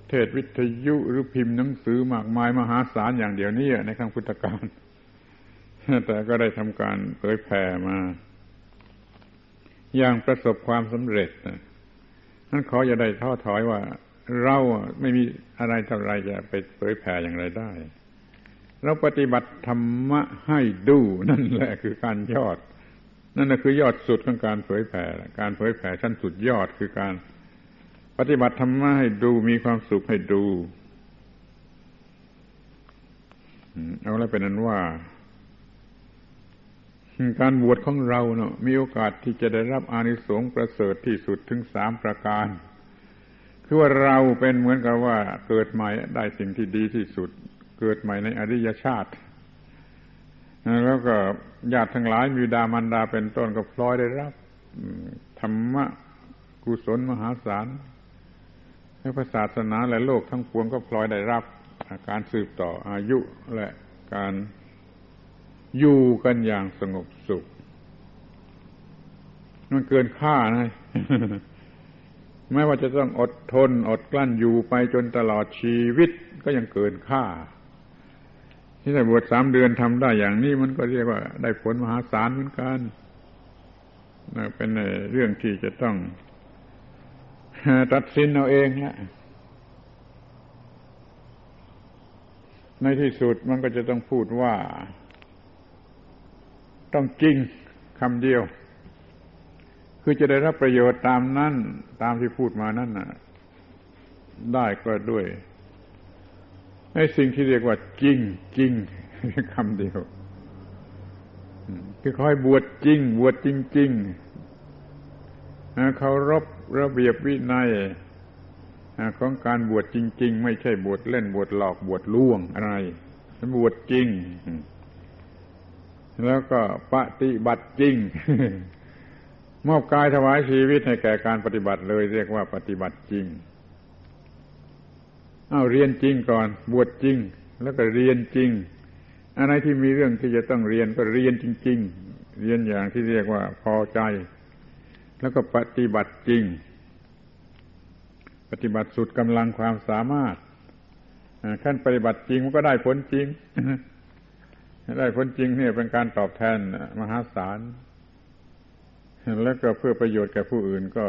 เทศวิทยุหรือพิมพ์หนังสือมากมายมหาศาลอย่างเดียวนี้ในครั้งพุทธกาลแต่ก็ได้ทำการเผยแผ่มา อย่างประสบความสำเร็จนั้นขออย่าได้ท้อถอยว่า เราไม่มีอะไรเท่าไรจะไปเผยแผ่อย่างไรได้ เราปฏิบัติธรรมะให้ดูนั่นแหละคือการยอด นั่นคือยอดสุดของการเผยแผ่การเผยแผ่ชั้นสุดยอดคือการ ปฏิบัติธรรมะให้ดูมีความสุขให้ดูเอาแล้วเป็นนั้นว่า การบวชของเราเนาะมีโอกาสที่จะได้รับอานิสงส์ประเสริฐที่สุดถึงสามประการ คือว่าเราเป็นเหมือนกับว่าเกิดใหม่ได้สิ่งที่ดีที่สุด เกิดใหม่ในอริยชาติแล้วก็ญาติทั้งหลายมีดามันดาเป็นต้นก็พลอยได้รับธรรมะกุศลมหาศาล ในพระศาสนาและโลกทั้งปวงก็พลอยได้รับการสืบต่ออายุและการอยู่กันอย่างสงบสุข มันเกินค่านะแม้ว่าจะต้องอดทนอดกลั้นอยู่ไปจนตลอดชีวิตก็ยังเกินค่า ที่ได้บวชสามเดือนทำได้อย่างนี้มันก็เรียกว่าได้ผลมหาศาลเหมือนกันเป็นเรื่องที่จะต้อง ตัดสินเอาเองละในที่สุดมันก็จะต้องพูดว่า ต้องจริงคำเดียว คือจะได้รับประโยชน์ตามนั้น ตามที่พูดมานั่นนะได้ก็ด้วยในสิ่งที่เรียกว่า จริงจริงคำเดียวคือคอยบวชจริง บวชจริง ๆ เคารพระเบียบวินัยของการบวชจริง ๆ ไม่ใช่บวชเล่นบวชหลอกบวชล่วงอะไรบวชจริง แล้วก็ปฏิบัติจริง มอบกายถวายชีวิตให้แก่การปฏิบัติเลย เรียกว่าปฏิบัติจริงเอาเรียนจริงก่อน บวชจริง แล้วก็เรียนจริง อะไรที่มีเรื่องที่จะต้องเรียนก็เรียนจริง ๆ เรียนอย่างที่เรียกว่าพอใจ แล้วก็ปฏิบัติจริง ปฏิบัติสุดกำลังความสามารถขั้นปฏิบัติจริงมันก็ได้ผลจริง ได้ผลจริงเนี่ยเป็นการตอบแทนมหาศาล แล้วก็เพื่อประโยชน์แก่ผู้อื่นก็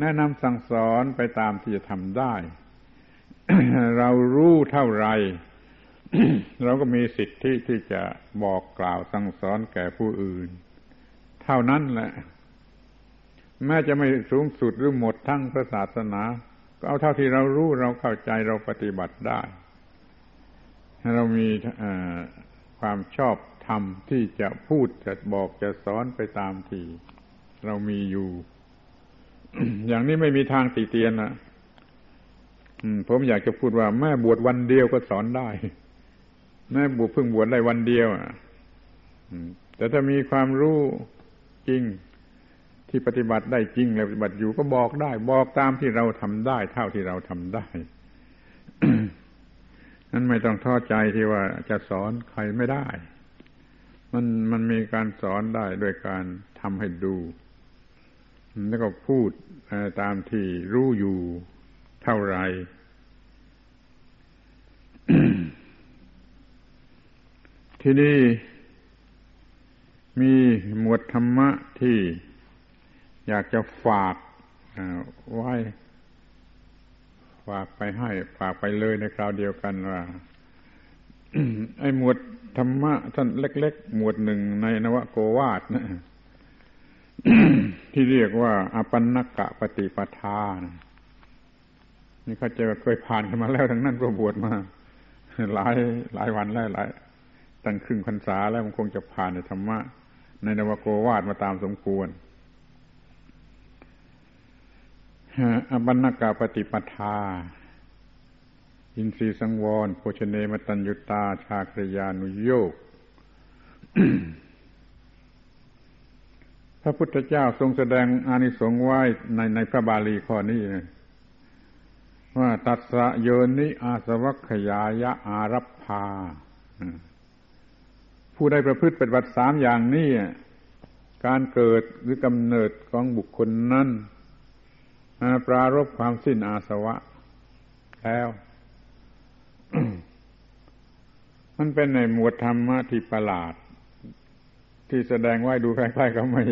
แนะนำสั่งสอนไปตามที่จะทำได้ เรารู้เท่าไร เราก็มีสิทธิที่จะบอกกล่าวสั่งสอนแก่ผู้อื่น เท่านั้นแหละ แม้จะไม่สูงสุดหรือหมดทั้งพระศาสนา ก็เอาเท่าที่เรารู้เราเข้าใจเราปฏิบัติได้ เรามีความชอบธรรมที่จะพูดจะบอกจะสอนไปตามที่เรามีอยู่ อย่างนี้ไม่มีทางตีเตียนนะผมอยากจะพูดว่า แม่บวชวันเดียวก็สอนได้ แม่บวชเพิ่งบวชได้วันเดียวแต่ถ้ามีความรู้ จริง ที่ปฏิบัติได้จริงและปฏิบัติอยู่ก็บอกได้ บอกตามที่เราทำได้ เท่าที่เราทำได้นั้นไม่ต้องท้อใจที่ว่าจะสอนใครไม่ได้ มันมันมีการสอนได้โดยการทำให้ดู แล้วก็พูดตามที่รู้อยู่เท่าไรที่นี่ มีหมวดธรรมะที่อยากจะฝากไว้ฝากไปให้ ฝากไปเลยในคราวเดียวกันว่า ไอ้หมวดธรรมะท่านเล็ก ๆ หมวดหนึ่งในนวโกวาทนะที่เรียกว่าอปันนกะปฏิปทานะนี่เขาจะเคยผ่านกันมาแล้วทั้งนั้นก็บวชมา หลายหลายวันแล้วหลายตั้งครึ่งพรรษาแล้วมันคงจะผ่านในธรรมะ ในนวโกวาดมาตามสมควรอบันนากาปฏิปทา อินทรีสังวร โภชเนมตัญยุตา ชาครยานุโยกพระพุทธเจ้าทรงแสดงอานิสงส์ไว้ในในพระบาลีข้อนี้ว่าตัสสะโยนิอาสวัคยายะอารัพพา ผู้ได้ประพฤติปฏิบัติสามอย่างนี้การเกิดหรือกำเนิดของบุคคลนั้นปรารบความสิ้นอาสวะ แล้ว มันเป็นในหมวดธรรมะที่ประหลาด ที่แสดงไว้ดูใกล้ๆก็ไม่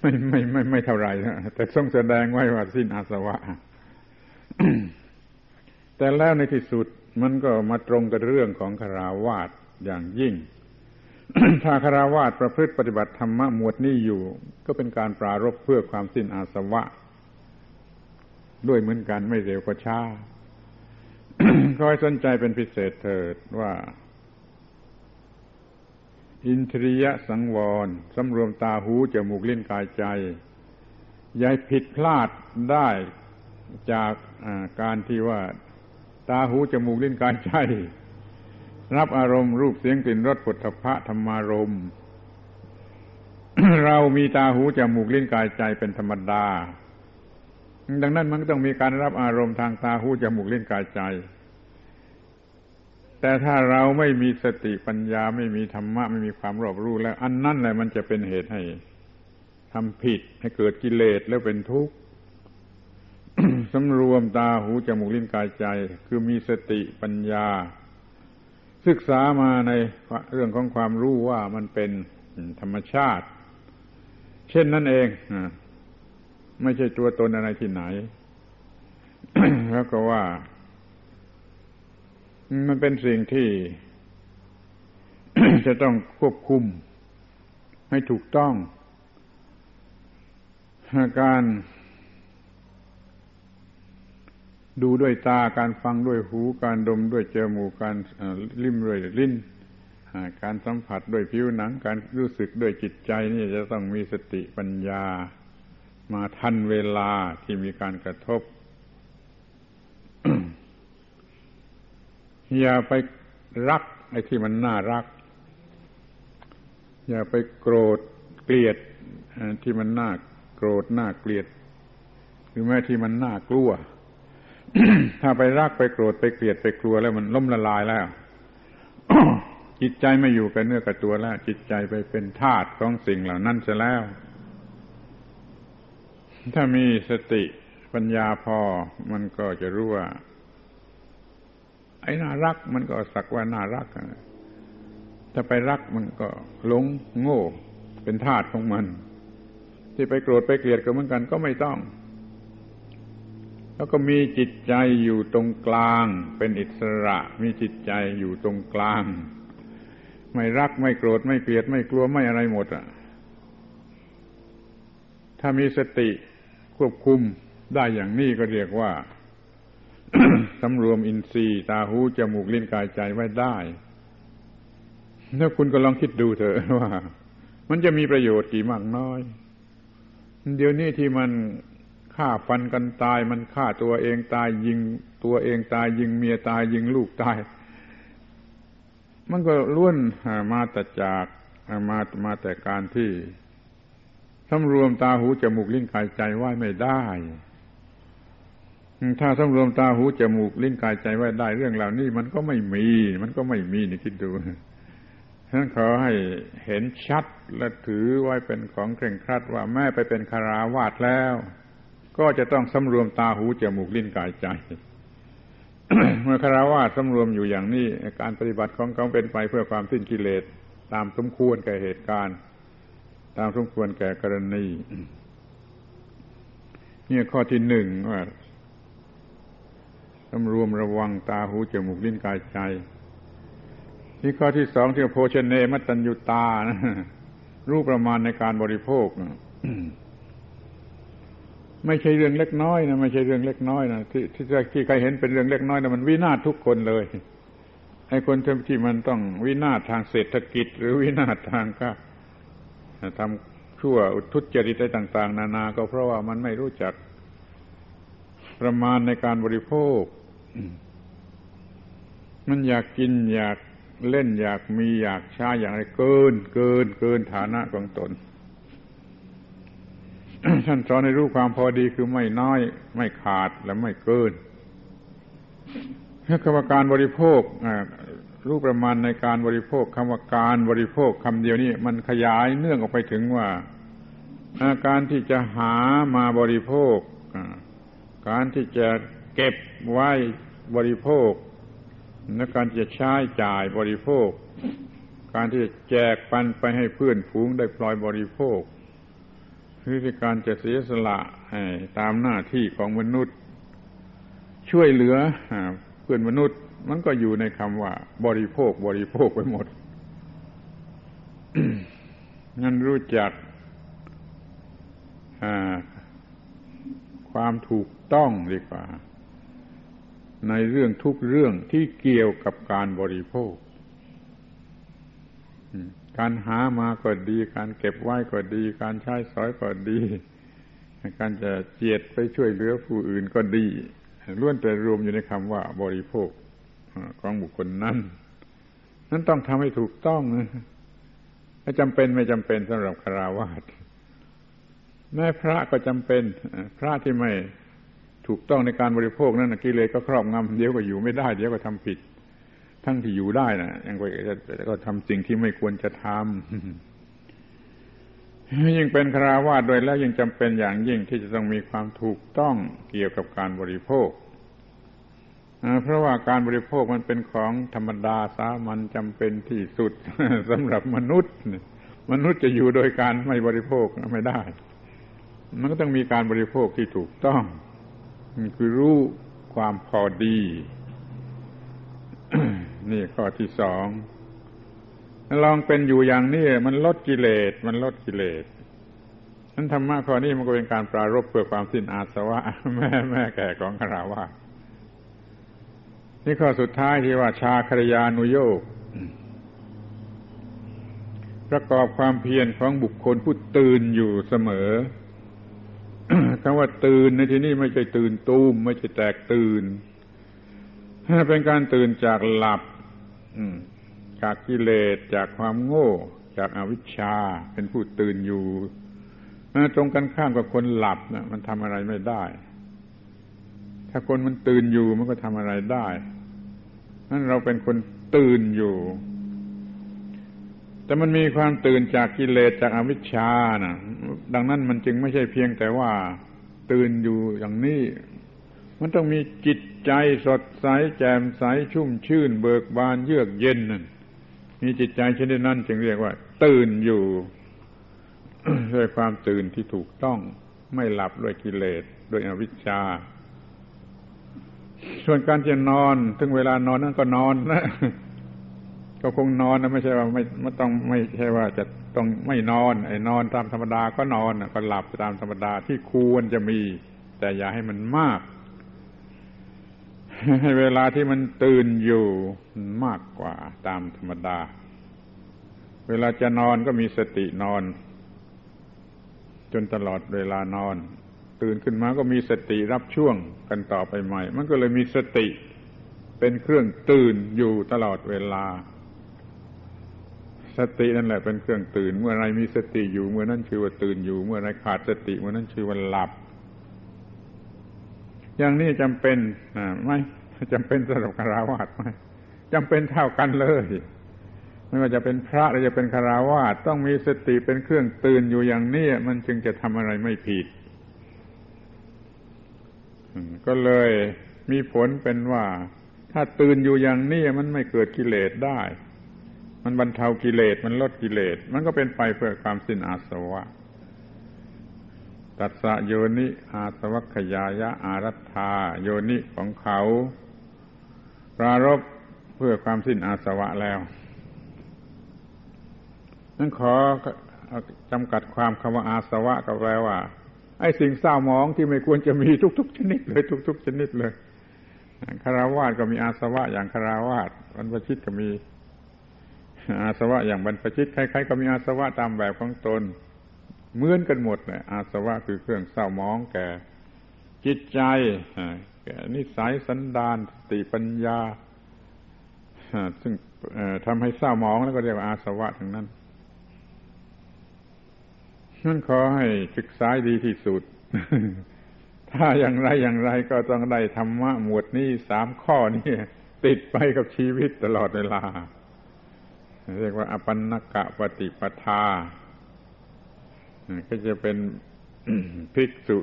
ไม่ไม่ไม่ไม่เท่าไรนะแต่ทรงแสดงไว้ว่าสิ้นอาสวะ แต่แล้วในที่สุดมันก็มาตรงกับเรื่องของคาราวาส อย่างยิ่ง ถ้าคาราวาสประพฤติปฏิบัติธรรมะหมวดนี้อยู่ ก็เป็นการปรารบเพื่อความสิ้นอาสวะ ด้วยเหมือนกันไม่เร็วก็ช้าคอยสนใจเป็นพิเศษเถิดว่า อินทรียสังวรสำรวมตาหูจมูกลิ้นกายใจยายผิดพลาดได้จากการที่ว่า ตาหูจมูกลิ้นกายใจ รับอารมณ์รูปเสียงกลิ่นรสปุถะพะธรรมารมเรามีตาหูจมูกลิ้นกายใจเป็นธรรมดา ดังนั้นมันก็ต้องมีการรับอารมณ์ทางตาหูจมูกลิ้นกายใจ แต่ถ้าเราไม่มีสติปัญญาไม่มีธรรมะไม่มีความรอบรู้แล้ว อันนั้นแหละมันจะเป็นเหตุให้ทำผิดให้เกิดกิเลสแล้วเป็นทุกข์สำรวมตาหูจมูกลิ้นกายใจ คือมีสติปัญญา ศึกษามาในเรื่องของความรู้ว่ามันเป็นธรรมชาติ เช่นนั้นเองไม่ใช่ตัวตนอะไรที่ไหน แล้วก็ว่า มันเป็นสิ่งที่ จะต้องควบคุมให้ถูกต้อง การ ดูด้วยตาการฟังด้วยหูการดมด้วยจมูกการลิ้มด้วยลิ้นการสัมผัสด้วยผิวหนัง การรู้สึกด้วยจิตใจนี่จะต้องมีสติปัญญา มาทันเวลาที่มีการกระทบ อย่าไปรักไอ้ที่มันน่ารัก อย่าไปโกรธเกลียดที่มันน่าโกรธน่าเกลียดหรือแม้ที่มันน่ากลัว ถ้าไปรักไปโกรธไปเกลียดไปกลัวแล้วมันล่มละลายแล้ว จิตใจไม่อยู่กับเนื้อกับตัวแล้ว จิตใจไปเป็นทาสของสิ่งเหล่านั้นเสียแล้ว ถ้ามีสติปัญญาพอมันก็จะรู้ว่า ไอ้น่ารักมันก็สักว่าน่ารัก ถ้าไปรักมันก็หลงโง่ เป็นทาสของมัน ที่ไปโกรธไปเกลียดก็เหมือนกันก็ไม่ต้อง แล้วก็มีจิตใจอยู่ตรงกลาง เป็นอิสระ มีจิตใจอยู่ตรงกลาง ไม่รักไม่โกรธไม่เกลียดไม่กลัวไม่อะไรหมดอะ ถ้ามีสติควบคุมได้อย่างนี้ก็เรียกว่าสำรวมอินทรีย์ ตาหูจมูกลิ้นกายใจไว้ได้ถ้าคุณก็ลองคิดดูเถอะว่า มันจะมีประโยชน์กี่มากน้อย เดี๋ยวนี้ที่มัน ฆ่าฟันกันตาย มันฆ่าตัวเองตายยิงตัวเองตายยิงเมียตายยิงลูกตาย มันก็ล้วนมาแต่จากมามาแต่การที่สำรวมตาหูจมูกลิ้นกายใจไว้ไม่ได้ ถ้าสำรวมตาหูจมูกลิ้นกายใจไว้ได้ เรื่องเหล่านี้มันก็ไม่มี มันก็ไม่มีนี่คิดดูฉะนั้นขอให้เห็นชัดและถือไว้เป็นของเคร่งครัดว่าแม่ไปเป็นคาราวาสแล้ว ก็จะต้องสำรวมตาหูจมูกลิ้นกายใจ เมื่อคารวะสำรวมอยู่อย่างนี้ การปฏิบัติของเขาเป็นไปเพื่อความสิ้นกิเลส ตามสมควรแก่เหตุการณ์ ตามสมควรแก่กรณีนี่ข้อที่หนึ่งว่าสำรวมระวังตาหูจมูกลิ้นกายใจนี่ข้อที่สองที่โพชเนมัตัญญุตานะรู้ประมาณในการบริโภค ไม่ใช่เรื่องเล็กน้อยนะไม่ใช่เรื่องเล็กน้อยนะที่ที่ที่ใครเห็นเป็นเรื่องเล็กน้อยนะมันวินาศทุกคนเลยไอ้คนที่มันต้องวินาศทางเศรษฐกิจ หรือวินาศทางก็ทำชั่วอุทุจริตอะไรต่าง ๆ นานา ก็เพราะว่ามันไม่รู้จักประมาณในการบริโภค มันอยากกินอยากเล่นอยากมีอยากใช้อย่างไรเกิน เกินเกินฐานะของตน ท่านสอนให้รู้ความพอดีคือไม่น้อย ไม่ขาดและไม่เกินคำว่าการบริโภครู้ประมาณในการบริโภคคำว่าการบริโภคคำเดียวนี้มันขยายเนื่องออกไปถึงว่าการที่จะหามาบริโภคการที่จะเก็บไว้บริโภค และการจะใช้จ่ายบริโภค การที่จะแจกปันไปให้เพื่อนฝูงได้ปล่อยบริโภค คือการจะเสียสละตามหน้าที่ของมนุษย์ ช่วยเหลือเพื่อนมนุษย์ มันก็อยู่ในคำว่า บริโภคบริโภคไปหมดงั้นรู้จักความถูกต้องดีกว่า ในเรื่องทุกเรื่องที่เกี่ยวกับการบริโภค การหามาก็ดี การเก็บไว้ก็ดี การใช้สอยก็ดี การจะเจียดไปช่วยเหลือผู้อื่นก็ดีล้วนแต่รวมอยู่ในคำว่าบริโภคของบุคคลนั้น นั้นต้องทำให้ถูกต้องนะไม่จำเป็นไม่จำเป็นสำหรับคาราวาสแม้พระก็จำเป็น พระที่ไม่ถูกต้องในการบริโภคนั่นกิเลสก็ครอบงำเดี๋ยวก็อยู่ไม่ได้ เดี๋ยวก็ทำผิด ทั้งที่อยู่ได้นะยังก็ก็ทำสิ่งที่ไม่ควรจะทำยิ่งเป็นคราวาสโดยแล้วยังจำเป็นอย่างยิ่งที่จะต้องมีความถูกต้องเกี่ยวกับการบริโภคเพราะว่าการบริโภคมันเป็นของธรรมดาสามัญจำเป็นที่สุดสำหรับมนุษย์ มนุษย์จะอยู่โดยการไม่บริโภคไม่ได้ มันก็ต้องมีการบริโภคที่ถูกต้อง คือรู้ความพอดี นี่ข้อที่สองลองเป็นอยู่อย่างนี้มันลดกิเลส มันลดกิเลสนั้นธรรมะข้อนี้มันก็เป็นการปรารบเพื่อความสิ้นอาสวะ แม่แม่แก่ของคาราวานี่ข้อสุดท้ายที่ว่าชาครยานุโยกประกอบความเพียรของบุคคลผู้ตื่นอยู่เสมอคำว่าตื่นในที่นี้ไม่ใช่ตื่นตูมไม่ใช่แตกตื่นเป็นการตื่นจากหลับ จากกิเลสจากความโง่ จากอาวิชชา เป็นผู้ตื่นอยู่ตรงกันข้ามกับคนหลับนะมันทำอะไรไม่ได้ ถ้าคนมันตื่นอยู่มันก็ทำอะไรได้นั่นเราเป็นคนตื่นอยู่ แต่มันมีความตื่นจากกิเลสจากอวิชชานะดังนั้นมันจึงไม่ใช่เพียงแต่ว่า ตื่นอยู่อย่างนี้ มันต้องมีจิตใจสดใสแจ่มใสชุ่มชื่น เบิกบานเยือกเย็นนั่นมีจิตใจเช่นนั้นจึงเรียกว่า ตื่นอยู่ด้วยความตื่นที่ถูกต้องไม่หลับด้วยกิเลสด้วยอวิชชา ส่วนการจะนอน ถึงเวลานอนนั่นก็นอนนะก็คงนอนนะไม่ใช่ว่าไม่ไม่ต้องไม่ใช่ว่าจะต้องไม่นอน ไอ้นอนตามธรรมดาก็นอนก็หลับตามธรรมดาที่ควรจะมี แต่อย่าให้มันมาก เวลาที่มันตื่นอยู่มากกว่าตามธรรมดา เวลาจะนอนก็มีสตินอน จนตลอดเวลานอน ตื่นขึ้นมาก็มีสติรับช่วงกันต่อไปใหม่ มันก็เลยมีสติเป็นเครื่องตื่นอยู่ตลอดเวลา สตินั่นแหละเป็นเครื่องตื่น เมื่อไรมีสติอยู่เมื่อนั้นชื่อว่าตื่นอยู่ เมื่อไรขาดสติเมื่อนั้นชื่อว่าหลับ อย่างนี้จำเป็นไหม่จำเป็นสำหรับคาราวาสไหมจำเป็นเท่ากันเลย ไม่ว่าจะเป็นพระหรือจะเป็นคาราวาสต้องมีสติเป็นเครื่องตื่นอยู่อย่างนี้มันจึงจะทำอะไรไม่ผิดก็เลยมีผลเป็นว่า ถ้าตื่นอยู่อย่างนี้มันไม่เกิดกิเลสได้ มันบรรเทากิเลสมันลดกิเลสมันก็เป็นไปเพื่อความสิ้นอาสวะ ตัสะโยนิอาสวัคยายะอารัธาโยนิของเขาปรารบเพื่อความสิ้นอาสวะแล้ว นั้นขอจำกัดความคำว่าอาสวะก็แปลว่า ไอ้สิ่งเศร้าหมองที่ไม่ควรจะมีทุก ๆ ชนิดเลย ทุก ๆ ชนิดเลยคาราวาสก็มีอาสวะอย่างคาราวาสวันประชิตก็มีอาสวะอย่างบรรพชิตใครๆก็มีอาสวะตามแบบของตน เหมือนกันหมดเลยอาสวะคือเครื่องเศร้ามองแก่จิตใจแก่นิสัยสันดานสติปัญญาซึ่งทำให้เศร้ามองแล้วก็เรียกว่าอาสวะทั้งนั้นนั่นขอให้ศึกษาดีที่สุด ถ้าอย่างไรอย่างไรก็ต้องได้ธรรมะหมวดนี้สามข้อนี้ติดไปกับชีวิตตลอดเวลา เรียกว่าอปันนกะปฏิปทา ก็จะเป็นภิกษุ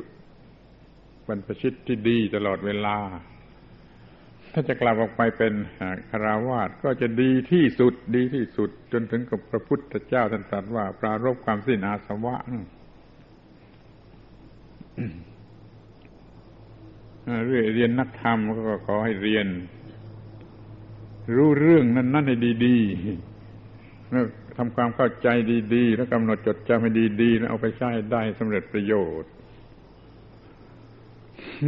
บรรพชิตที่ดีตลอดเวลา ถ้าจะกลับออกไปเป็นคาราวาสก็จะดีที่สุดดีที่สุด จนถึงกับพระพุทธเจ้าท่านตรัสว่า ปรารบความสิ้นอาสวะเรียนนักธรรมก็ขอให้เรียน รู้เรื่องนั้นนั่นให้ดีๆ ทำความเข้าใจดีๆ แล้วกำหนดจดจำให้ดีๆ แล้วเอาไปใช้ได้สำเร็จประโยชน์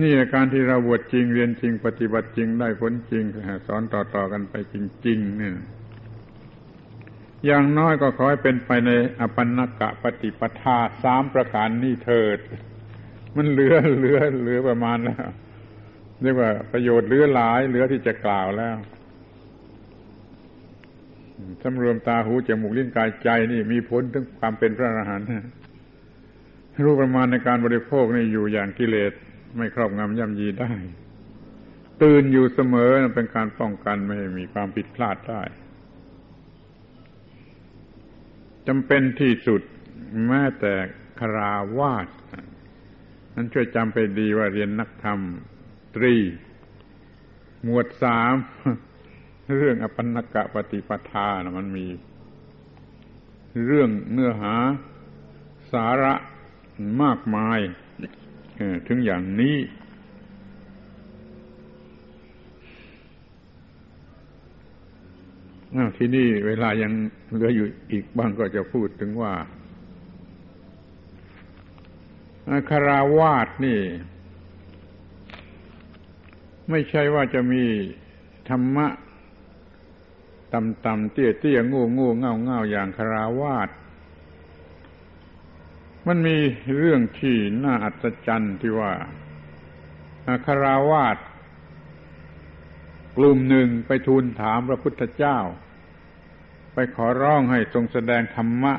นี่การที่เราบวชจริงเรียนจริง ปฏิบัติจริงได้ผลจริงสอนต่อๆกันไปจริง ๆ เนี่ย อย่างน้อยก็ขอให้เป็นไปในอปันนกะปฏิปทาสามประการนี้เถิด มันเหลือเหลือเหลือประมาณแล้วเรียกว่าประโยชน์เหลือหลาย เหลือที่จะกล่าวแล้ว สำรวมตาหูจมูกลิ้นกายใจนี่มีผลถึงความเป็นพระอรหันต์รู้ประมาณในการบริโภคนี่อยู่อย่างกิเลสไม่ครอบงำย่ำยีได้ ตื่นอยู่เสมอเป็นการป้องกันไม่ให้มีความผิดพลาดได้จำเป็นที่สุดแม้แต่คราวาสนั้นช่วยจำไปดีว่าเรียนนักธรรมตรี หมวดสาม เรื่องอปันกะปฏิปทานะมันมี เรื่องเนื้อหาสาระมากมายถึงอย่างนี้ ที่นี่เวลายังเหลืออยู่อีกบ้างก็จะพูดถึงว่าคาราวาสนี่ ไม่ใช่ว่าจะมีธรรมะ ต่ำๆเตี้ยๆงูงูเง่าเง่าอย่างคาราวาสมันมีเรื่องที่น่าอัศจรรย์ที่ว่าคาราวาสกลุ่มหนึ่งไปทูลถามพระพุทธเจ้า ไปขอร้องให้ทรงแสดงธรรมะ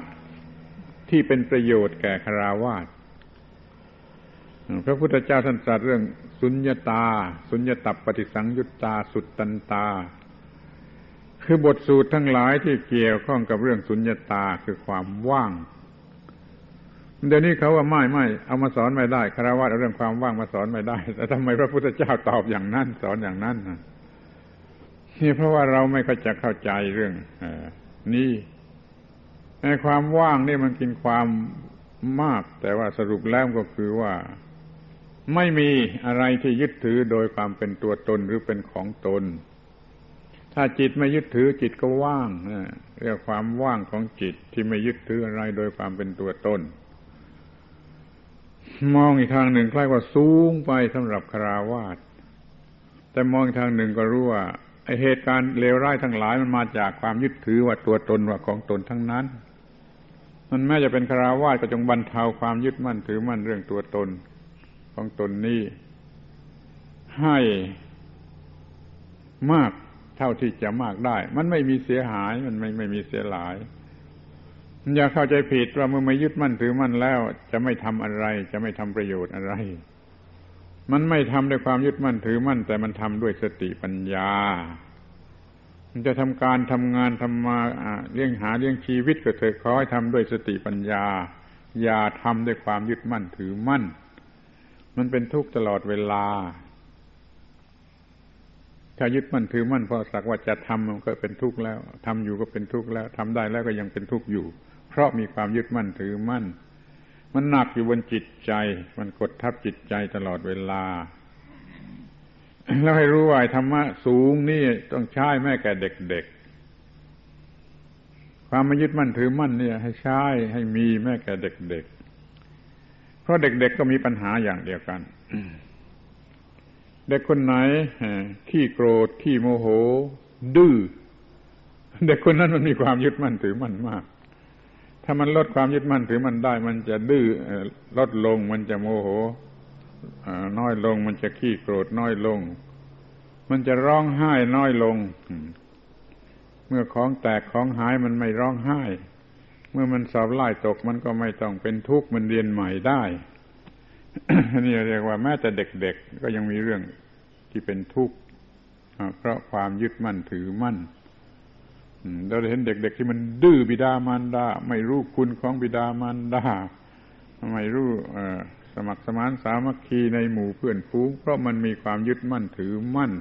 ที่เป็นประโยชน์แก่คาราวาสพระพุทธเจ้าท่านตรัสเรื่องสุญญตา สุญญตับปฏิสังยุตตา สุตตันตา คือบทสูตรทั้งหลายที่เกี่ยวข้องกับเรื่องสุญญตาคือความว่าง เดี๋ยวนี้เขาว่าไม่ไม่เอามาสอนไม่ได้คารวะเรื่องความว่างมาสอนไม่ได้แต่ทำไมพระพุทธเจ้าตอบอย่างนั้น สอนอย่างนั้นนี่เพราะว่าเราไม่เข้าจะเข้าใจเรื่องอนี่ในความว่างนี่มันกินความมาก แต่ว่าสรุปแล้วก็คือว่าไม่มีอะไรที่ยึดถือโดยความเป็นตัวตนหรือเป็นของตน ถ้าจิตไม่ยึดถือจิตก็ว่างเรียกความว่างของจิตที่ไม่ยึดถืออะไรโดยความเป็นตัวตนมองอีกทางหนึ่งใกล้ว่าสูงไปสำหรับคราวาสแต่มองอีกทางหนึ่งก็รู้ว่าไอเหตุการณ์เลวร้ายทั้งหลายมันมาจากความยึดถือว่าตัวตนว่าของตนทั้งนั้น มันแม้จะเป็นคราวาสก็จงบรรเทาความยึดมั่นถือมั่นเรื่องตัวตนของตนนี้ให้มาก เท่าที่จะมากได้ มันไม่มีเสียหายมันไม่ไม่มีเสียหลายอย่าเข้าใจผิดว่าเมื่อไม่ยึดมั่นถือมั่นแล้ว จะไม่ทำอะไร จะไม่ทำประโยชน์อะไร มันไม่ทำด้วยความยึดมั่นถือมั่น แต่มันทำด้วยสติปัญญา มันจะทำการทำงานทำมาเลี้ยงหาเลี้ยงชีวิตก็เถิดขอให้ทำด้วยสติปัญญา อย่าทำด้วยความยึดมั่นถือมั่น มันเป็นทุกข์ตลอดเวลา ถ้ายึดมั่นถือมั่นพอสักว่าจะทำมันก็เป็นทุกข์แล้วทำอยู่ก็เป็นทุกข์แล้วทำได้แล้วก็ยังเป็นทุกข์อยู่ เพราะมีความยึดมั่นถือมั่น มันหนักอยู่บนจิตใจ มันกดทับจิตใจตลอดเวลา แล้วให้รู้ว่าธรรมะสูงนี่ต้องใช้แม่แก่เด็กๆ ความม่ยึดมั่นถือมั่นเนี่ย ให้ใช้ให้มีแม่แก่เด็กๆ เพราะเด็กๆก็มีปัญหาอย่างเดียวกัน เด็กคนไหนขี้โกรธขี้โมโห ดื้อเด็กคนนั้นมันมีความยึดมั่นถือมั่นมาก ถ้ามันลดความยึดมั่นถือมั่นได้ มันจะดื้อลดลงมันจะโมโหน้อยลง มันจะขี้โกรธน้อยลง มันจะร้องไห้น้อยลง เมื่อของแตกของหายมันไม่ร้องไห้ เมื่อมันสอบไล่ตกมันก็ไม่ต้องเป็นทุกข์มันเรียนใหม่ได้ นี่เรียกว่าแม้แต่เด็กๆก็ยังมีเรื่องที่เป็นทุกข์เพราะความยึดมั่นถือมั่นเราเห็นเด็ก ๆ ที่มันดื้อบิดามารดาไม่รู้คุณของบิดามารดาไม่รู้สมัครสมานสามัคคีในหมู่เพื่อนฟูงเพราะมันมีความยึดมั่นถือมั่น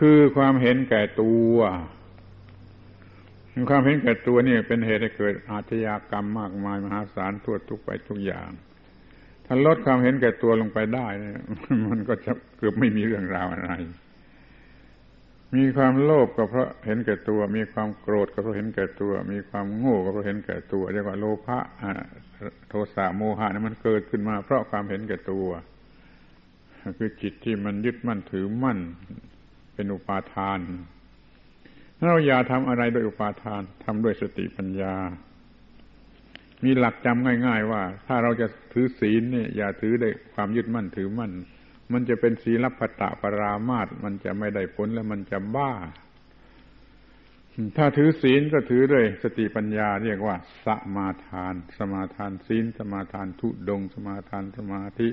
คือความเห็นแก่ตัวความเห็นแก่ตัวนี่เป็นเหตุให้เกิดอาชญากรรมมากมายมหาศาลทั่วทุกไปทุกอย่าง ถ้าลดความเห็นแก่ตัวลงไปได้ มันก็จะเกือบไม่มีเรื่องราวอะไร มีความโลภก็เพราะเห็นแก่ตัว มีความโกรธก็เพราะเห็นแก่ตัว มีความโง่ก็เพราะเห็นแก่ตัวเรียกว่าโลภะโทสะโมหะนี่มันเกิดขึ้นมา เพราะความเห็นแก่ตัว คือจิตที่มันยึดมั่นถือมั่น เป็นอุปาทานเราอย่าทำอะไรโดยอุปาทานทำด้วยสติปัญญา มีหลักจำง่าย ๆ ว่า ถ้าเราจะถือศีลเนี่ยอย่าถือด้วยความยึดมั่นถือมั่น มันจะเป็นศีลพัตตปรามาตมันจะไม่ได้ผลแล้วมันจะบ้า ถ้าถือศีลก็ถือด้วยสติปัญญาเรียกว่าสมาทาน สมาทานศีล สมาทานทุดง สมาทานสมาธิ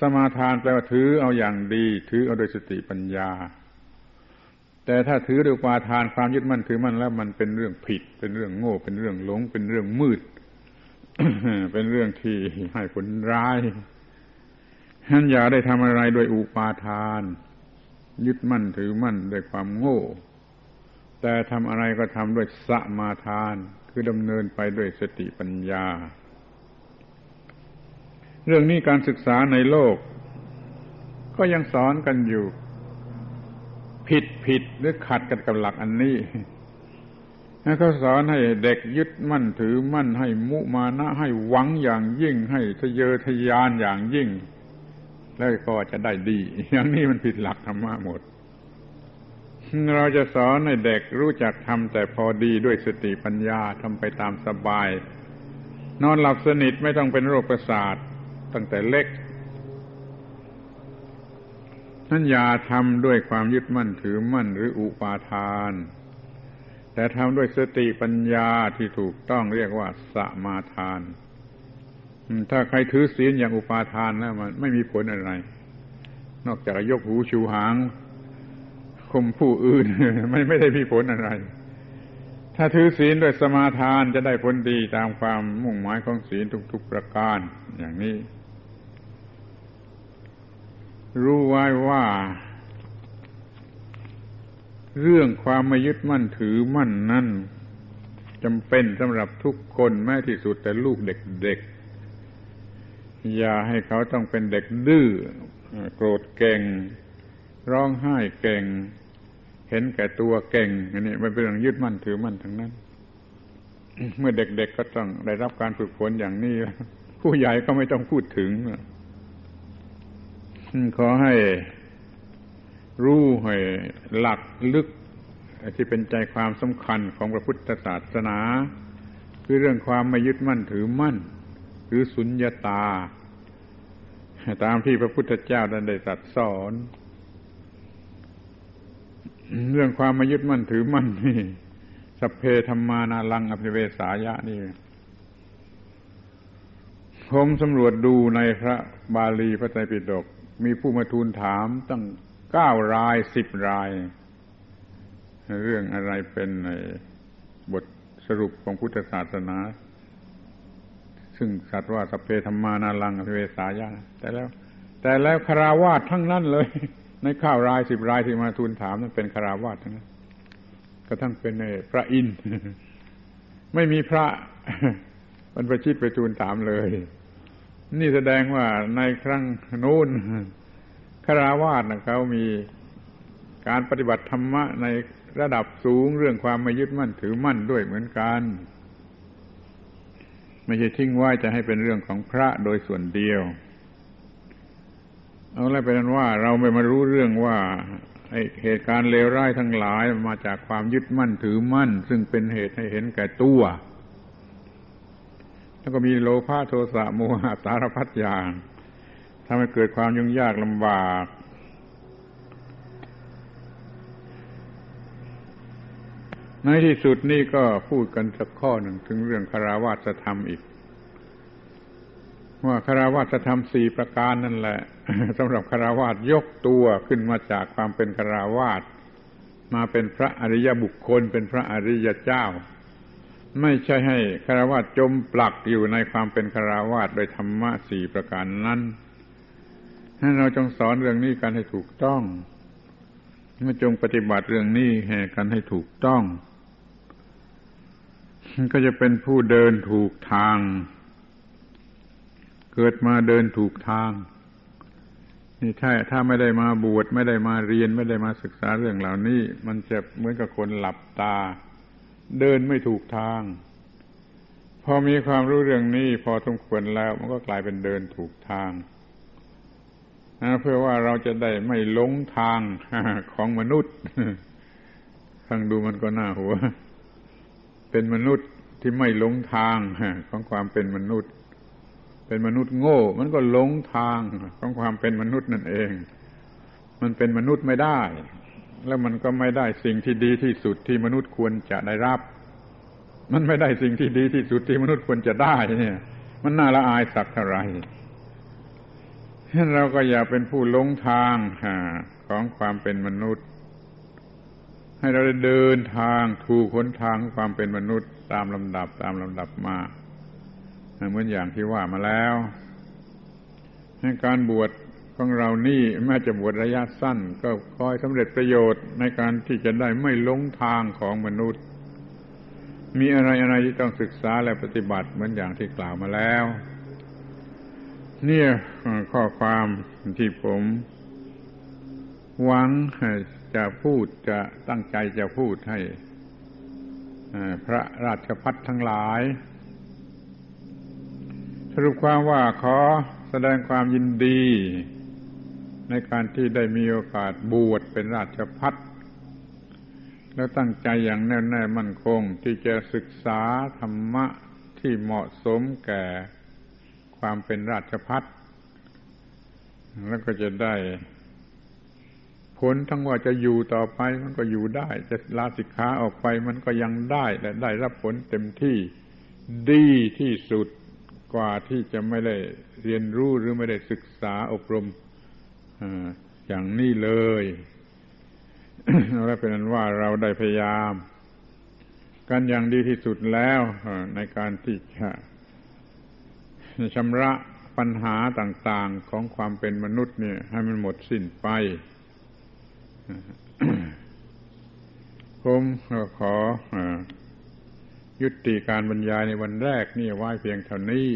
สมาทานแปลว่าถือเอาอย่างดี ถือเอาโดยสติปัญญา แต่ถ้าถือด้วยปาทานความยึดมั่นถือมั่นแล้วมันเป็นเรื่องผิด เป็นเรื่องโง่ เป็นเรื่องหลง เป็นเรื่องมืด เป็นเรื่องที่ให้ผลร้ายท่านอย่าได้ทำอะไรโดยอุปาทาน ยึดมั่นถือมั่นด้วยความโง่ แต่ทำอะไรก็ทำด้วยสมาทาน คือดำเนินไปด้วยสติปัญญา เรื่องนี้การศึกษาในโลก ก็ยังสอนกันอยู่ ผิดผิดหรือขัดกันกับหลักอันนี้ เขาสอนให้เด็กยึดมั่นถือมั่นให้มุมานะ ให้หวังอย่างยิ่ง ให้ทะเยอทะยานอย่างยิ่ง แล้วก็จะได้ดี อย่างนี้มันผิดหลักธรรมะหมด เราจะสอนให้เด็กรู้จักทำแต่พอดีด้วยสติปัญญาทำไปตามสบาย นอนหลับสนิทไม่ต้องเป็นโรคประสาทตั้งแต่เล็กนั้นอย่าทำด้วยความยึดมั่นถือมั่นหรืออุปาทาน แต่ทำด้วยสติปัญญาที่ถูกต้องเรียกว่าสมาทาน ถ้าใครถือศีลอย่างอุปาทานแล้วมันไม่มีผลอะไร นอกจากยกหูชูหางคมผู้อื่นไม่ไม่ได้มีผลอะไร ถ้าถือศีลด้วยสมาทานจะได้ผลดีตามความมุ่งหมายของศีลทุกๆประการอย่างนี้ รู้ไว้ว่า เรื่องความไม่ยึดมั่นถือมั่นนั่นจำเป็นสำหรับทุกคนแม้ที่สุดแต่ลูกเด็กๆ อย่าให้เขาต้องเป็นเด็กดื้อโกรธเก่ง ร้องไห้เก่ง เห็นแก่ตัวเก่งอันนี้มันเป็นเรื่องยึดมั่นถือมั่นทั้งนั้น เมื่อเด็กๆก็ต้องได้รับการฝึกฝนอย่างนี้ ผู้ใหญ่ก็ไม่ต้องพูดถึงขอให้ รู้ให้หลักลึกที่เป็นใจความสำคัญของพระพุทธศาสนา คือเรื่องความไม่ยึดมั่นถือมั่น หรือสุญญาตา ตามที่พระพุทธเจ้าได้ตรัสสอน เรื่องความไม่ยึดมั่นถือมั่นนี่สเพธรรมานาลังอภิเวสายะนี่ผมสำรวจดูในพระบาลีพระไตรปิฎกมีผู้มาทูลถามตั้ง เก้ารายสิบราย เรื่องอะไรเป็นในบทสรุปของพุทธศาสนา ซึ่งสัตว์ว่าสเพธรรมานาลังอภิเวสายาแต่แล้ว แต่แล้วคาราวาสทั้งนั้นเลย ในข้าวรายสิบรายที่มาทูลถามนั้นเป็นคาราวาสทั้งนั้นก็ทั้งเป็นพระอินทร์ไม่มีพระบรรพชิตไปทูลถามเลย นี่แสดงว่าในครั้งนู้น คาราวาสนะเขามีการปฏิบัติธรรมะในระดับสูงเรื่องความไม่ยึดมั่นถือมั่นด้วยเหมือนกัน ไม่ใช่ทิ้งไว้จะให้เป็นเรื่องของพระโดยส่วนเดียว เอาแล้วเป็นว่าเราไม่มารู้เรื่องว่าเหตุการณ์เลวร้ายทั้งหลายมาจากความยึดมั่นถือมั่น ซึ่งเป็นเหตุให้เห็นแก่ตัว แล้วก็มีโลภะโทสะโมหะสารพัดอย่าง ทำให้เกิดความยุ่งยากลำบาก ในที่สุดนี่ก็พูดกันสักข้อหนึ่งถึงเรื่องคาราวาสธรรมอีก ว่าคาราวาสธรรมสี่ประการนั่นแหละสำหรับคาราวาสยกตัวขึ้นมาจากความเป็นคาราวาสมาเป็นพระอริยบุคคลเป็นพระอริยเจ้า ไม่ใช่ให้คารวาสจมปลักอยู่ในความเป็นคาราวาสโดยธรรมะสี่ประการนั้น ให้เราจงสอนเรื่องนี้กันให้ถูกต้องมื่อจงปฏิบัติเรื่องนี้แห่กันให้ถูกต้อง ก็จะเป็นผู้เดินถูกทาง เกิดมาเดินถูกทาง นี่ถ้าถ้าไม่ได้มาบวชไม่ได้มาเรียนไม่ได้มาศึกษาเรื่องเหล่านี้ มันจะเหมือนกับคนหลับตา เดินไม่ถูกทาง พอมีความรู้เรื่องนี้ พอสมควรแล้วมันก็กลายเป็นเดินถูกทาง เพื่อว่าเราจะได้ไม่หลงทางของมนุษย์ฟังดูมันก็น่าหัว เป็นมนุษย์ที่ไม่หลงทางของความเป็นมนุษย์ เป็นมนุษย์โง่ มันก็หลงทางของความเป็นมนุษย์นั่นเอง มันเป็นมนุษย์ไม่ได้ แล้วมันก็ไม่ได้สิ่งที่ดีที่สุดที่มนุษย์ควรจะได้รับ มันไม่ได้สิ่งที่ดีที่สุดที่มนุษย์ควรจะได้ เนี่ย มันน่าละอายสักเท่าไหร่ เราก็อย่าเป็นผู้ลงทางของความเป็นมนุษย์ ให้เราได้เดินทางถูกคนทางความเป็นมนุษย์ตามลำดับตามลำดับมาเหมือนอย่างที่ว่ามาแล้วให้การบวชของเรานี่แม้จะบวชระยะสั้น ก็คอยสำเร็จประโยชน์ในการที่จะได้ไม่ลงทางของมนุษย์ มีอะไรอะไรที่ต้องศึกษาและปฏิบัติเหมือนอย่างที่กล่าวมาแล้ว เนี่ยข้อความที่ผมหวังจะพูดจะตั้งใจจะพูดให้พระราชพัฒทั้งหลาย สรุปความว่าขอแสดงความยินดี ในการที่ได้มีโอกาสบวชเป็นราชพัฒแล้วตั้งใจอย่างแน่วแน่มั่นคงที่จะศึกษาธรรมะที่เหมาะสมแก่ ความเป็นราชพัฒแล้วก็จะได้ผลทั้งว่าจะอยู่ต่อไปมันก็อยู่ได้ จะลาสิกขาออกไปมันก็ยังได้และได้รับผลเต็มที่ดีที่สุดกว่าที่จะไม่ได้เรียนรู้หรือไม่ได้ศึกษาอบรมอย่างนี้เลยและเป็นนั้นว่าเราได้พยายาม กันอย่างดีที่สุดแล้วในการที่จะ ชำระปัญหาต่าง ๆของความเป็นมนุษย์เนี่ย ให้มันหมดสิ้นไป ผมขอยุติการบรรยายในวันแรกนี่ไว้เพียงเท่านี้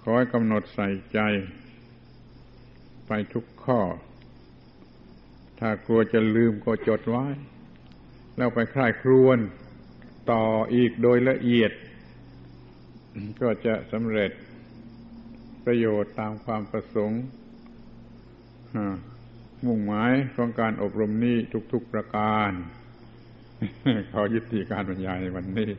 ขอให้กำหนดใส่ใจ ไปทุกข้อ ถ้ากลัวจะลืมก็จดไว้ แล้วไปคลายครวนต่ออีกโดยละเอียด ก็จะสำเร็จประโยชน์ตามความประสงค์มุ่งหมายของการอบรมนี้ทุกๆประการ ขอยุติการบรรยายในวันนี้